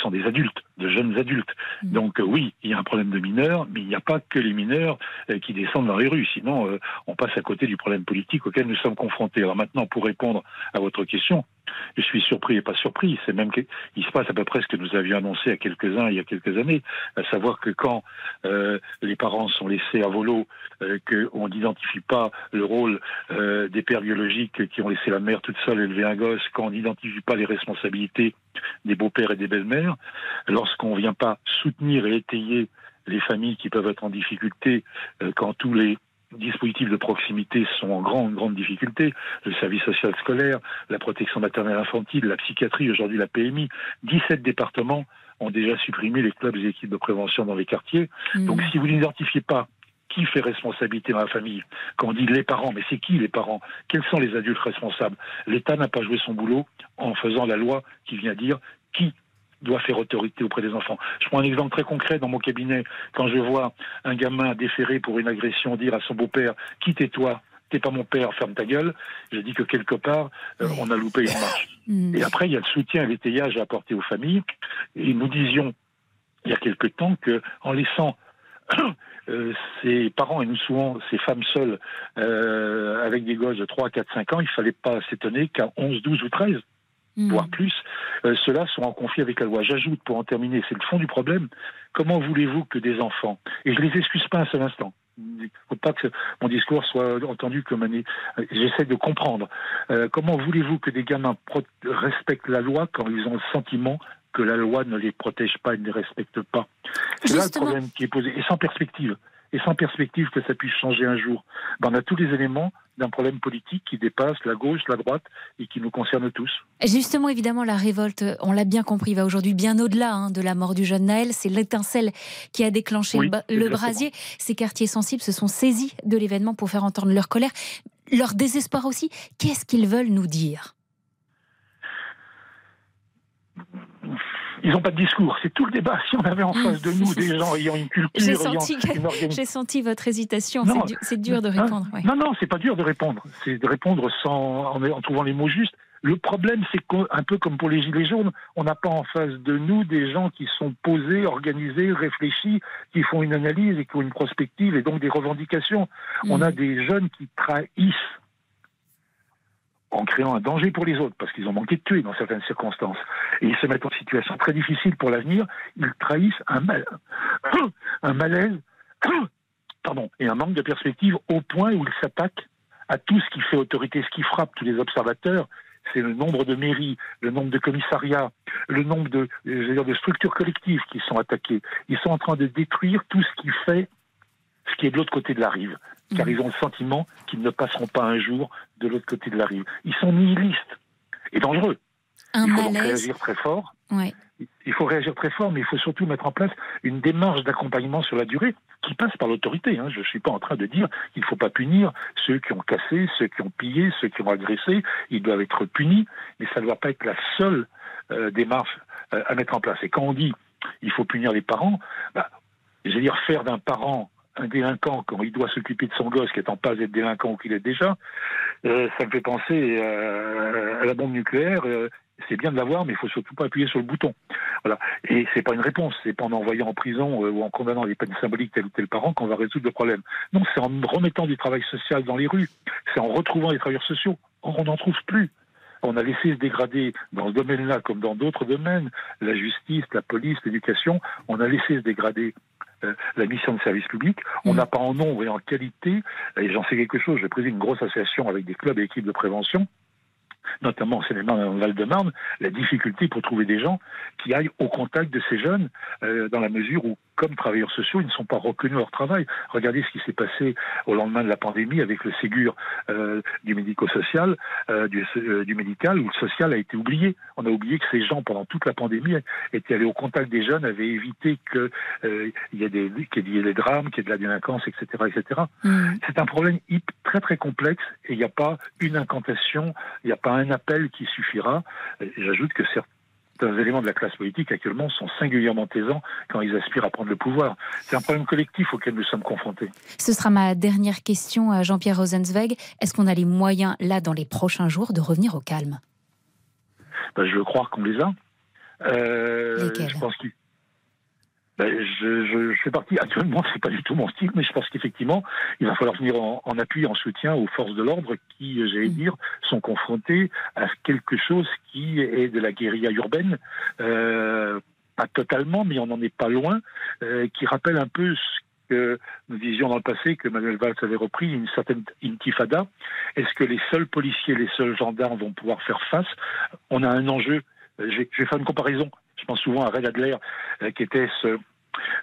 sont des adultes, de jeunes adultes. Mmh. Donc oui, il y a un problème de mineurs, mais il n'y a pas que les mineurs qui descendent dans les rues. Sinon, on passe à côté du problème politique auquel nous sommes confrontés. Alors maintenant, pour répondre à votre question, je suis surpris et pas surpris. C'est même qu'il se passe à peu près ce que nous avions annoncé à quelques-uns il y a quelques années, à savoir que quand euh, les parents sont laissés à volo, euh, qu'on n'identifie pas le rôle euh, des pères biologiques qui ont laissé la mère toute seule élever un gosse, quand on n'identifie pas les responsabilités des beaux-pères et des belles-mères, lorsqu'on ne vient pas soutenir et étayer les familles qui peuvent être en difficulté, quand tous les dispositifs de proximité sont en grande, grande difficulté. Le service social scolaire, la protection maternelle infantile, la psychiatrie, aujourd'hui la PMI. 17 départements ont déjà supprimé les clubs et les équipes de prévention dans les quartiers. Mmh. Donc si vous n'identifiez pas qui fait responsabilité dans la famille Quand on dit les parents, mais c'est qui les parents Quels sont les adultes responsables L'État n'a pas joué son boulot en faisant la loi qui vient dire qui doit faire autorité auprès des enfants. Je prends un exemple très concret dans mon cabinet. Quand je vois un gamin déféré pour une agression dire à son beau-père Quittez-toi, t'es pas mon père, ferme ta gueule. Je dis que quelque part, euh, on a loupé une marche. Mm. Et après, il y a le soutien et l'étayage à apporter aux familles. Et nous disions, il y a quelque temps, que en laissant euh, ses parents, et nous souvent ces femmes seules, euh, avec des gosses de 3, 4, 5 ans, il fallait pas s'étonner qu'à 11, 12 ou 13, Hmm. voire plus, euh, ceux-là sont en conflit avec la loi. J'ajoute, pour en terminer, c'est le fond du problème, comment voulez-vous que des enfants, et je les excuse pas un seul instant, il ne faut pas que mon discours soit entendu comme un... J'essaie de comprendre. Euh, comment voulez-vous que des gamins respectent la loi quand ils ont le sentiment que la loi ne les protège pas et ne les respecte pas? C'est là le problème qui est posé, et sans perspective et sans perspective que ça puisse changer un jour. Ben, on a tous les éléments d'un problème politique qui dépasse la gauche, la droite et qui nous concerne tous. Justement, évidemment, la révolte, on l'a bien compris, va aujourd'hui bien au-delà hein, de la mort du jeune Naël. C'est l'étincelle qui a déclenché le, brasier. Ces quartiers sensibles se sont saisis de l'événement pour faire entendre leur colère, leur désespoir aussi. Qu'est-ce qu'ils veulent nous dire? Ils n'ont pas de discours. C'est tout le débat. Si on avait en face de nous des gens ayant une culture, j'ai senti, j'ai senti votre hésitation. C'est dur de répondre. Non, non, c'est pas dur de répondre. C'est de répondre sans en, trouvant les mots justes. Le problème, c'est qu'un peu comme pour les Gilets jaunes, on n'a pas en face de nous des gens qui sont posés, organisés, réfléchis, qui font une analyse et qui ont une prospective et donc des revendications. On mm. a des jeunes qui trahissent en créant un danger pour les autres, parce qu'ils ont manqué de tuer dans certaines circonstances. Et ils se mettent en situation très difficile pour l'avenir, ils trahissent un, mal, un malaise pardon, et un manque de perspective au point où ils s'attaquent à tout ce qui fait autorité, ce qui frappe tous les observateurs, c'est le nombre de mairies, le nombre de commissariats, le nombre de, de structures collectives qui sont attaquées. Ils sont en train de détruire tout ce qui fait ce qui est de l'autre côté de la rive, car mhm. ils ont le sentiment qu'ils ne passeront pas un jour de l'autre côté de la rive. Ils sont nihilistes et dangereux. il faut réagir très fort. Il faut réagir très fort, mais il faut surtout mettre en place une démarche d'accompagnement sur la durée qui passe par l'autorité. Hein. Je ne suis pas en train de dire qu'il ne faut pas punir ceux qui ont cassé, ceux qui ont pillé, ceux qui ont agressé. Ils doivent être punis, mais ça ne doit pas être la seule euh, démarche euh, à mettre en place. Et quand on dit il faut punir les parents, bah, je veux dire faire d'un parent un délinquant quand il doit s'occuper de son gosse qui est en passe d'être délinquant ou qu'il est déjà, euh, ça me fait penser euh, à la bombe nucléaire. Euh, c'est bien de l'avoir, mais il faut surtout pas appuyer sur le bouton. Voilà. Et c'est pas une réponse. C'est pas en envoyant en prison ou en condamnant les peines symboliques tel ou tel parent qu'on va résoudre le problème. Non, c'est en remettant du travail social dans les rues. C'est en retrouvant les travailleurs sociaux. On n'en trouve plus. On a laissé se dégrader dans ce domaine-là comme dans d'autres domaines, la justice, la police, l'éducation, on a laissé se dégrader la mission de service public. On n'a pas en nombre et en qualité, et j'en sais quelque chose, j'ai présidé une grosse association avec des clubs et équipes de prévention, notamment dans le Val-de-Marne, la difficulté pour trouver des gens qui aillent au contact de ces jeunes, euh, dans la mesure où, comme travailleurs sociaux, ils ne sont pas reconnus leur travail. Regardez ce qui s'est passé au lendemain de la pandémie avec le Ségur euh, du médico-social, euh, du, euh, du médical, où le social a été oublié. On a oublié que ces gens, pendant toute la pandémie, étaient allés au contact des jeunes, avaient évité qu'il euh, y ait des, qu'il y ait des drames, qu'il y ait de la délinquance, etc. etc. C'est un problème très très complexe et il n'y a pas une incantation, il n'y a pas un appel qui suffira. J'ajoute que certains éléments de la classe politique actuellement sont singulièrement taisants quand ils aspirent à prendre le pouvoir. C'est un problème collectif auquel nous sommes confrontés. Ce sera ma dernière question à Jean-Pierre Rosenzweig. Est-ce qu'on a les moyens, là, dans les prochains jours, de revenir au calme? Ben, je veux croire qu'on les a. Euh, je pense qu'il je, je, je fais partie, actuellement, c'est pas du tout mon style, mais je pense qu'effectivement, il va falloir venir en, en appui, en soutien aux forces de l'ordre qui, j'allais dire, sont confrontées à quelque chose qui est de la guérilla urbaine, euh, pas totalement, mais on n'en est pas loin, euh, qui rappelle un peu ce que nous disions dans le passé, que Manuel Valls avait repris, une certaine intifada. Est-ce que les seuls policiers, les seuls gendarmes vont pouvoir faire face? On a un enjeu. Euh, Je vais, je vais faire une comparaison. Je pense souvent à Red Adler, euh, qui était ce,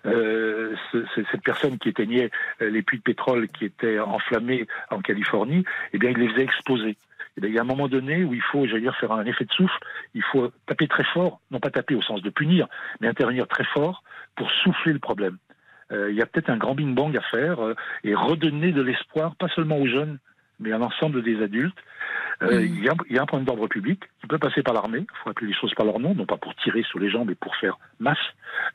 euh, ce- ce- cette personne qui éteignait euh, les puits de pétrole qui étaient enflammés en Californie, eh bien, il les faisait exploser. Eh bien, il y a un moment donné où il faut, j'allais dire, faire un effet de souffle. Il faut taper très fort, non pas taper au sens de punir, mais intervenir très fort pour souffler le problème. Euh, il y a peut-être un grand bing-bang à faire et redonner de l'espoir, pas seulement aux jeunes, mais à l'ensemble des adultes. Euh, il, y a, il y a un point d'ordre public qui peut passer par l'armée. Il faut appeler les choses par leur nom, non pas pour tirer sur les gens, mais pour faire masse,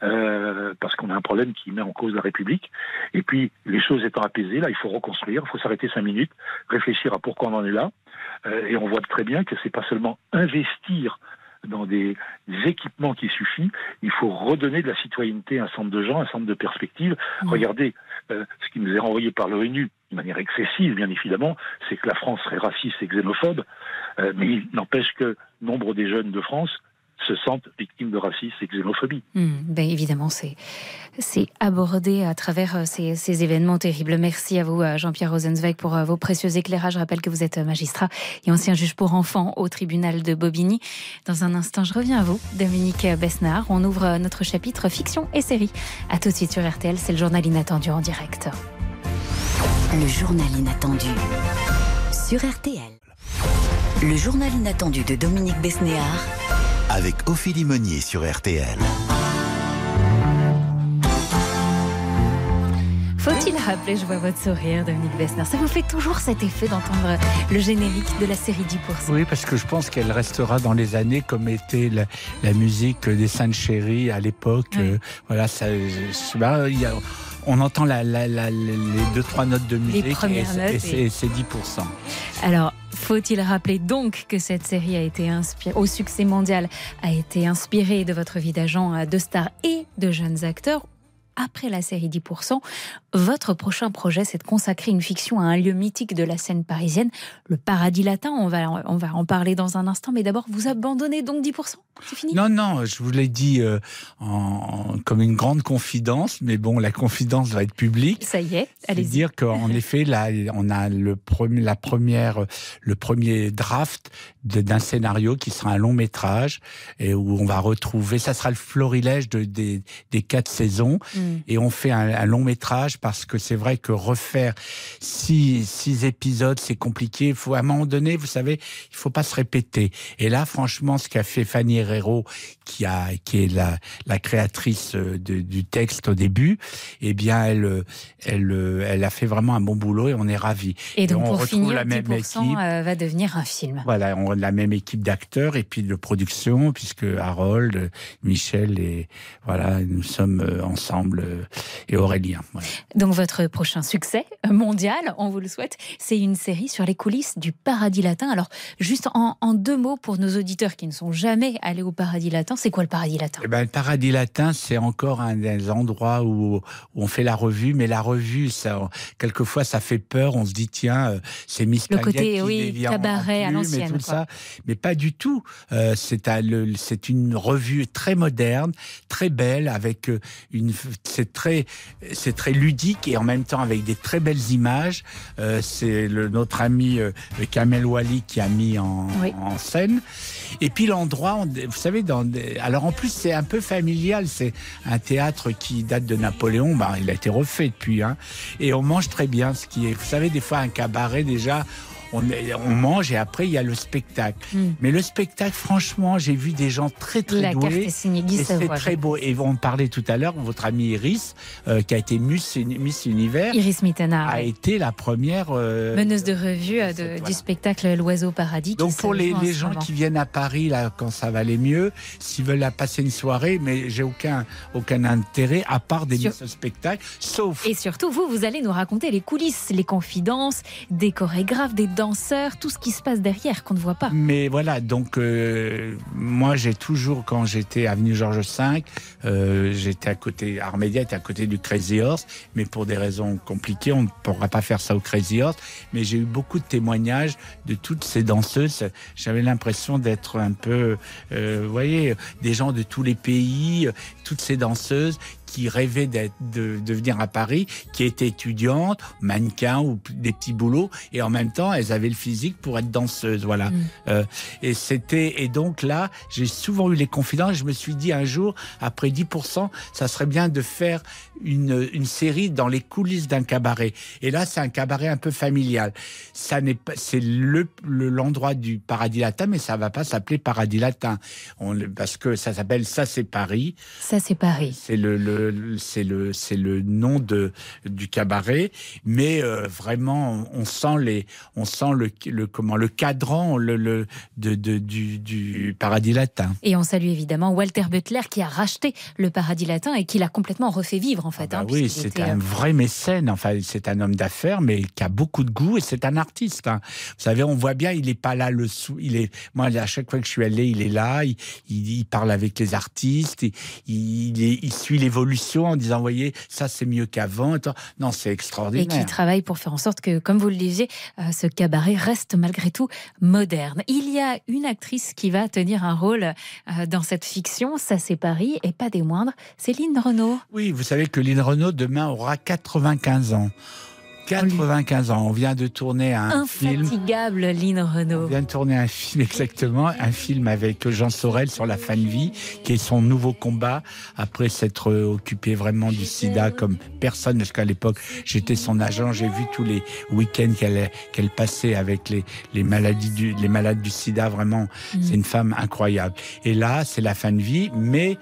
euh, parce qu'on a un problème qui met en cause la République. Et puis, les choses étant apaisées, là, il faut reconstruire, il faut s'arrêter cinq minutes, réfléchir à pourquoi on en est là. Euh, et on voit très bien que c'est pas seulement investir dans des, des équipements qui suffit, il faut redonner de la citoyenneté à un centre de gens, un centre de perspectives. Regardez, euh, ce qui nous est renvoyé par l'ONU, de manière excessive bien évidemment, c'est que la France serait raciste et xénophobe, euh, mais il n'empêche que nombre des jeunes de France se sentent victimes de racisme et xénophobie. Hmm, ben évidemment, c'est abordé à travers euh, ces, ces événements terribles. Merci à vous, euh, Jean-Pierre Rosenzweig, pour vos précieux éclairages. Je rappelle que vous êtes magistrat et ancien juge pour enfants au tribunal de Bobigny. Dans un instant, je reviens à vous, Dominique Besnard. On ouvre notre chapitre fiction et série. À tout de suite sur RTL, c'est le journal inattendu en direct. Le journal inattendu sur RTL. Le journal inattendu de Dominique Besnéard Avec Ophélie Meunier sur RTL. Faut-il rappeler, je vois votre sourire, Dominique Besnard. Ça vous fait toujours cet effet d'entendre le générique de la série 10%. Oui, parce que je pense qu'elle restera dans les années comme était la, la musique des Saintes Chéries à l'époque. Euh, voilà, ça, bah, il y a- on entend la, la- la- les deux trois notes de musique et, premières c'est- notes et c'est et- c'est 10%. Alors, faut-il rappeler donc que cette série a été inspirée, au succès mondial, a été inspirée de votre vie d'agent, de stars et de jeunes acteurs après la série 10%, votre prochain projet, c'est de consacrer une fiction à un lieu mythique de la scène parisienne, le Paradis Latin. On va, on va en parler dans un instant, mais d'abord, vous abandonnez donc 10%. C'est fini? Non, non, je vous l'ai dit euh, en, comme une grande confidence, mais bon, la confidence va être publique. Ça y est, allez-y. dire qu'en effet, là, on a le premier, la première, le premier draft d'un scénario qui sera un long métrage et où on va retrouver, ça sera le florilège de, des, des quatre saisons Mm. et on fait un, un long métrage parce que c'est vrai que refaire six, six épisodes, c'est compliqué. Il faut à un moment donné, vous savez, il faut pas se répéter. Et là, franchement, ce qu'a fait Fanny Herrero, qui a, qui est la, la créatrice euh, de- du texte au début, eh bien, elle, elle, elle a fait vraiment un bon boulot et on est ravis. Et donc, on pour retrouve finir, la même 10% équipe. euh, va devenir un film. Voilà, on a la même équipe d'acteurs et puis de production, puisque Harold, Michel et voilà, nous sommes euh, ensemble euh, et Aurélien. Voilà. Donc votre prochain succès mondial, on vous le souhaite, c'est une série sur les coulisses du paradis latin. Alors juste en, en deux mots pour nos auditeurs qui ne sont jamais allés au paradis latin. C'est quoi le paradis latin? Eh ben, le paradis latin, c'est encore un des endroits où, où on fait la revue, mais la revue, ça, quelquefois, ça fait peur. On se dit, tiens, euh, c'est Miss Le côté, qui oui, cabaret à l'ancienne, tout quoi. ça. Mais pas du tout. Euh, c'est un- c'est une revue très moderne, très belle, avec euh, une, c'est très, c'est très ludique et en même temps avec des très belles images. Euh, c'est le, notre ami euh, Kamel Wally qui a mis en, Oui. en scène. Et puis l'endroit, on- vous savez, dans des- alors en plus c'est un peu familial. C'est un théâtre qui date de Napoléon. Bah, il a été refait depuis. Hein, et on mange très bien. Ce qui est, vous savez, des fois un cabaret déjà. On, est- on mange et après il y a le spectacle. Mm. Mais le spectacle, franchement, j'ai vu des gens très très La carte doués. est signée Guy et c'est très beau. Et on parlait tout à l'heure, votre amie Iris, euh, qui a été Miss, Miss Univers, Iris Mittenard, a été la première. euh, meneuse de revue euh, du spectacle L'Oiseau Paradis. donc pour les, les gens qui viennent à Paris là quand ça va aller mieux, s'ils veulent la passer une soirée, mais j'ai aucun aucun intérêt à part d'aimer Sur- ce spectacle, sauf Et surtout, vous, vous allez nous raconter les coulisses, les confidences, des chorégraphes, des danseurs, tout ce qui se passe derrière qu'on ne voit pas. Mais voilà, donc euh, moi j'ai toujours, quand j'étais avenue Georges V, euh, j'étais à côté, Armédia était à côté du Crazy Horse, mais pour des raisons compliquées, on ne pourra pas faire ça au Crazy Horse. Mais j'ai eu beaucoup de témoignages de toutes ces danseuses. J'avais l'impression d'être un peu, euh, vous voyez, des gens de tous les pays, toutes ces danseuses qui rêvaient d'être, de, de venir à Paris, qui étaient étudiantes, mannequins ou des petits boulots, et en même temps, elles avaient le physique pour être danseuses, voilà. Mm. Euh, et c'était, et donc là, j'ai souvent eu les confidences. Je me suis dit un jour, après 10%, ça serait bien de faire une, une série dans les coulisses d'un cabaret. Et là, c'est un cabaret un peu familial. Ça n'est pas, c'est le, le- l'endroit du paradis latin, mais ça va pas s'appeler paradis latin. On, parce que ça s'appelle ça, c'est Paris. Ça, c'est Paris. C'est le, le- c'est le, c'est le nom de du cabaret, mais euh, vraiment, on sent les, on sent le, le comment, le cadran, le, le de, de- du, du paradis latin. Et on salue évidemment Walter Butler qui a racheté le Paradis Latin et qui l'a complètement refait vivre en fait. hein, Ah oui, c'est était, un euh, vrai mécène. Enfin, c'est un homme d'affaires, mais qui a beaucoup de goût et c'est un artiste. hein. Vous savez, on voit bien, il est pas là le sou. Il est, moi, à chaque fois que je suis allé, il est là. Il, il, il parle avec les artistes. Il, il, il suit l'évolution en disant, voyez, ça c'est mieux qu'avant. et. Non, c'est et extraordinaire. qui travaille pour faire en sorte que, comme vous le disiez, euh, ce cabaret reste malgré tout moderne. Il y a une actrice qui va tenir un rôle euh, dans cette fiction, ça c'est Paris, et pas des moindres, Céline Renaud. Oui, vous savez que Lynn Renault demain aura 95 ans. 95 ans. On vient de tourner un film. Infatigable Lynn On Renaud. vient de tourner un film exactement, un film avec Jean Sorel sur la fin de vie, qui est son nouveau combat après s'être occupé vraiment du sida comme personne, parce qu'à l'époque j'étais son agent, j'ai vu tous les week-ends qu'elle qu'elle passait avec les, les maladies du, les malades du sida, vraiment, Mhm. c'est une femme incroyable. Et là, c'est la fin de vie, mais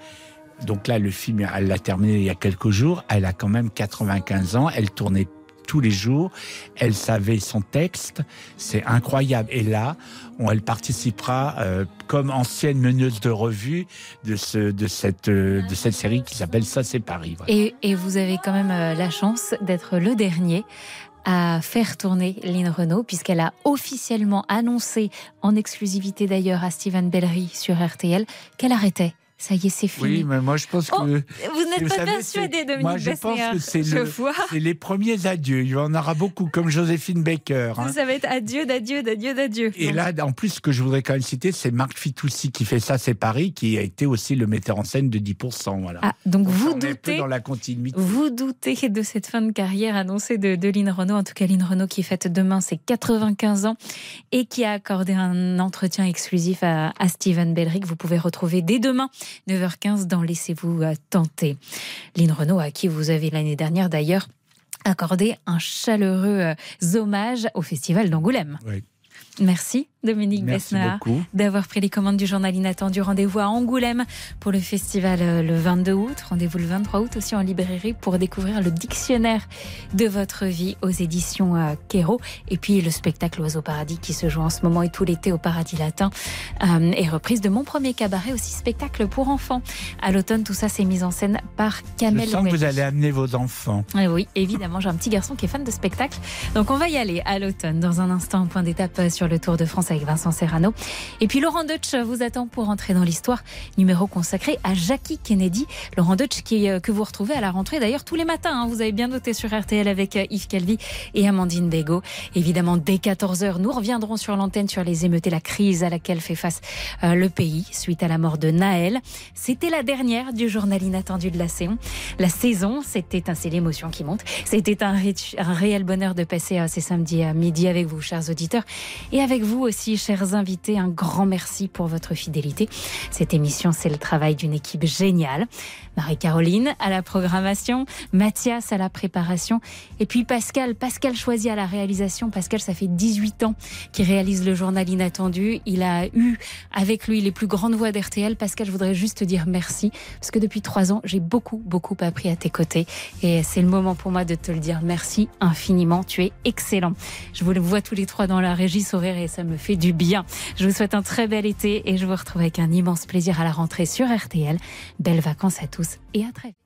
donc là, le film, elle l'a terminé il y a quelques jours. Elle a quand même 95 ans. Elle tournait tous les jours. Elle savait son texte. C'est incroyable. Et là, on, elle participera euh, comme ancienne meneuse de revue de, ce, de, cette, euh, série qui s'appelle Ça, c'est Paris. Et vous avez quand même euh, la chance d'être le dernier à faire tourner Lynn Renault, puisqu'elle a officiellement annoncé, en exclusivité d'ailleurs à Steven Bellery sur RTL, qu'elle arrêtait. Ça y est, c'est fini. Oui, mais moi je pense que. Oh, vous n'êtes pas persuadé, Dominique Moi je pense que c'est le- les premiers adieux. Il y en aura beaucoup, comme Joséphine Baker. hein. Ça va être adieu, d'adieu, d'adieu, d'adieu. Et là, en plus, ce que je voudrais quand même citer, c'est Marc Fitoussi qui fait ça, c'est Paris, qui a été aussi le metteur en scène de 10%. Voilà. Ah, donc vous on peu doutez dans la continuité. Vous doutez de cette fin de carrière annoncée de, de Lynn Renault. En tout cas, Lynn Renault qui fête demain ses 95 ans et qui a accordé un entretien exclusif à, à Steven Belric. Vous pouvez retrouver dès demain, 9h15, dans Laissez-vous euh, tenter. Lynn Renault, à qui vous avez l'année dernière d'ailleurs accordé un chaleureux euh, hommage au Festival d'Angoulême. Oui. Merci Dominique Besnard d'avoir pris les commandes du journal inattendu. Rendez-vous à Angoulême pour le festival euh, le 22 août. Rendez-vous le 23 août aussi en librairie pour découvrir le dictionnaire de votre vie aux éditions euh, Quéro. Et puis le spectacle Oiseau Paradis qui se joue en ce moment et tout l'été au Paradis Latin. Euh, et reprise de mon premier cabaret, aussi spectacle pour enfants. À l'automne, tout ça c'est mis en scène par Je Kamel sens que vous allez amener vos enfants. Eh oui, évidemment, j'ai un petit garçon qui est fan de spectacle. Donc on va y aller à l'automne. Dans un instant, point d'étape sur le Tour de France Avec Vincent Serrano. Et puis Laurent Deutsch vous attend pour entrer dans l'histoire, numéro consacré à Jackie Kennedy. Laurent Deutsch qui, euh, que vous retrouvez à la rentrée d'ailleurs tous les matins. Hein. vous avez bien noté sur RTL avec euh, Yves Calvi et Amandine Bego. Évidemment, dès 14h, nous reviendrons sur l'antenne sur les émeutes et la crise à laquelle fait face euh, le pays suite à la mort de Naël. C'était la dernière du journal inattendu de la saison. La saison, c'était un, c'est l'émotion qui monte. C'était un, un, réel bonheur de passer ces samedis à midi avec vous, chers auditeurs, et avec vous aussi, chers invités. Un grand merci pour votre fidélité. Cette émission, c'est le travail d'une équipe géniale. Marie-Caroline à la programmation, Mathias à la préparation, et puis Pascal, Pascal choisi à la réalisation. Pascal, ça fait 18 ans qu'il réalise le journal inattendu. Il a eu avec lui les plus grandes voix d'RTL. Pascal, je voudrais juste te dire merci, parce que depuis trois ans, j'ai beaucoup, beaucoup appris à tes côtés. Et c'est le moment pour moi de te le dire merci infiniment. Tu es excellent. Je vous le vois tous les trois dans la régie sourire et ça me fait du bien. Je vous souhaite un très bel été et je vous retrouve avec un immense plaisir à la rentrée sur RTL. Belles vacances à tous et à très vite.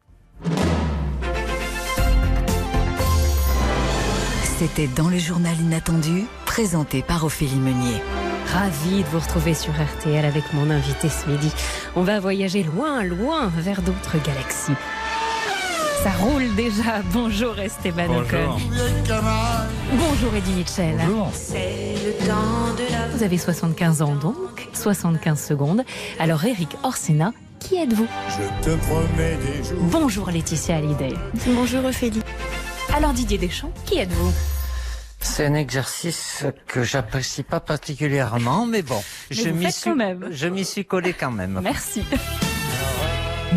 C'était dans le journal inattendu, présenté par Ophélie Meunier. Ravi de vous retrouver sur RTL avec mon invité ce midi. On va voyager loin, loin vers d'autres galaxies. Ça roule déjà. Bonjour Esteban Ocon. Bonjour Eddie Mitchell. Bonjour. Vous avez 75 ans donc, 75 secondes. Alors Eric Orsena, qui êtes-vous? Je te promets des jours. Bonjour Laetitia Hallyday. Bonjour Ophélie. Alors Didier Deschamps, qui êtes-vous? C'est un exercice que j'apprécie pas particulièrement, mais bon, mais je m'y suis, même. je m'y suis collé quand même. Merci.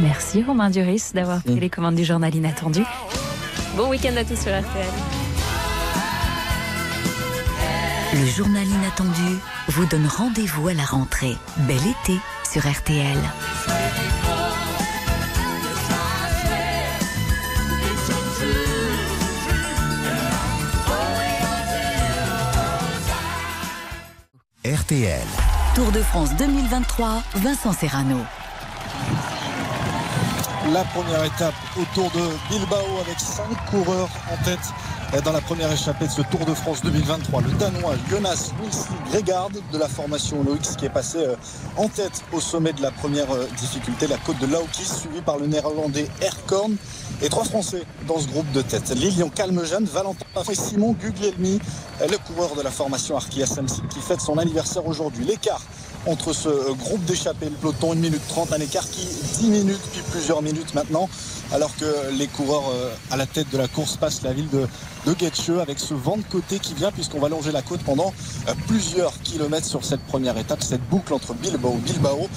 Merci Romain Duris d'avoir pris les commandes du journal inattendu. Bon week-end à tous sur RTL. Le journal inattendu vous donne rendez-vous à la rentrée. Bel été sur RTL. RTL. Tour de France 2023, Vincent Serrano. La première étape au Tour de Bilbao avec cinq coureurs en tête dans la première échappée de ce Tour de France 2023. Le Danois Jonas Wilsli Gregard de la formation Loix qui est passé en tête au sommet de la première difficulté, la côte de Laukis, suivi par le néerlandais Erkorn et trois Français dans ce groupe de tête. Lilian Calmejane, Valentin et Simon Guglielmi, le coureur de la formation Arki SMC qui fête son anniversaire aujourd'hui. L'écart entre ce groupe d'échappés, le peloton, 1 minute 30, un écart qui 10 minutes, puis plusieurs minutes maintenant, alors que les coureurs à la tête de la course passent la ville de, de avec ce vent de côté qui vient puisqu'on va longer la côte pendant plusieurs kilomètres sur cette première étape, cette boucle entre Bilbao et Bilbao.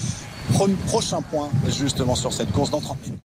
Prochain point justement sur cette course dans 30 minutes.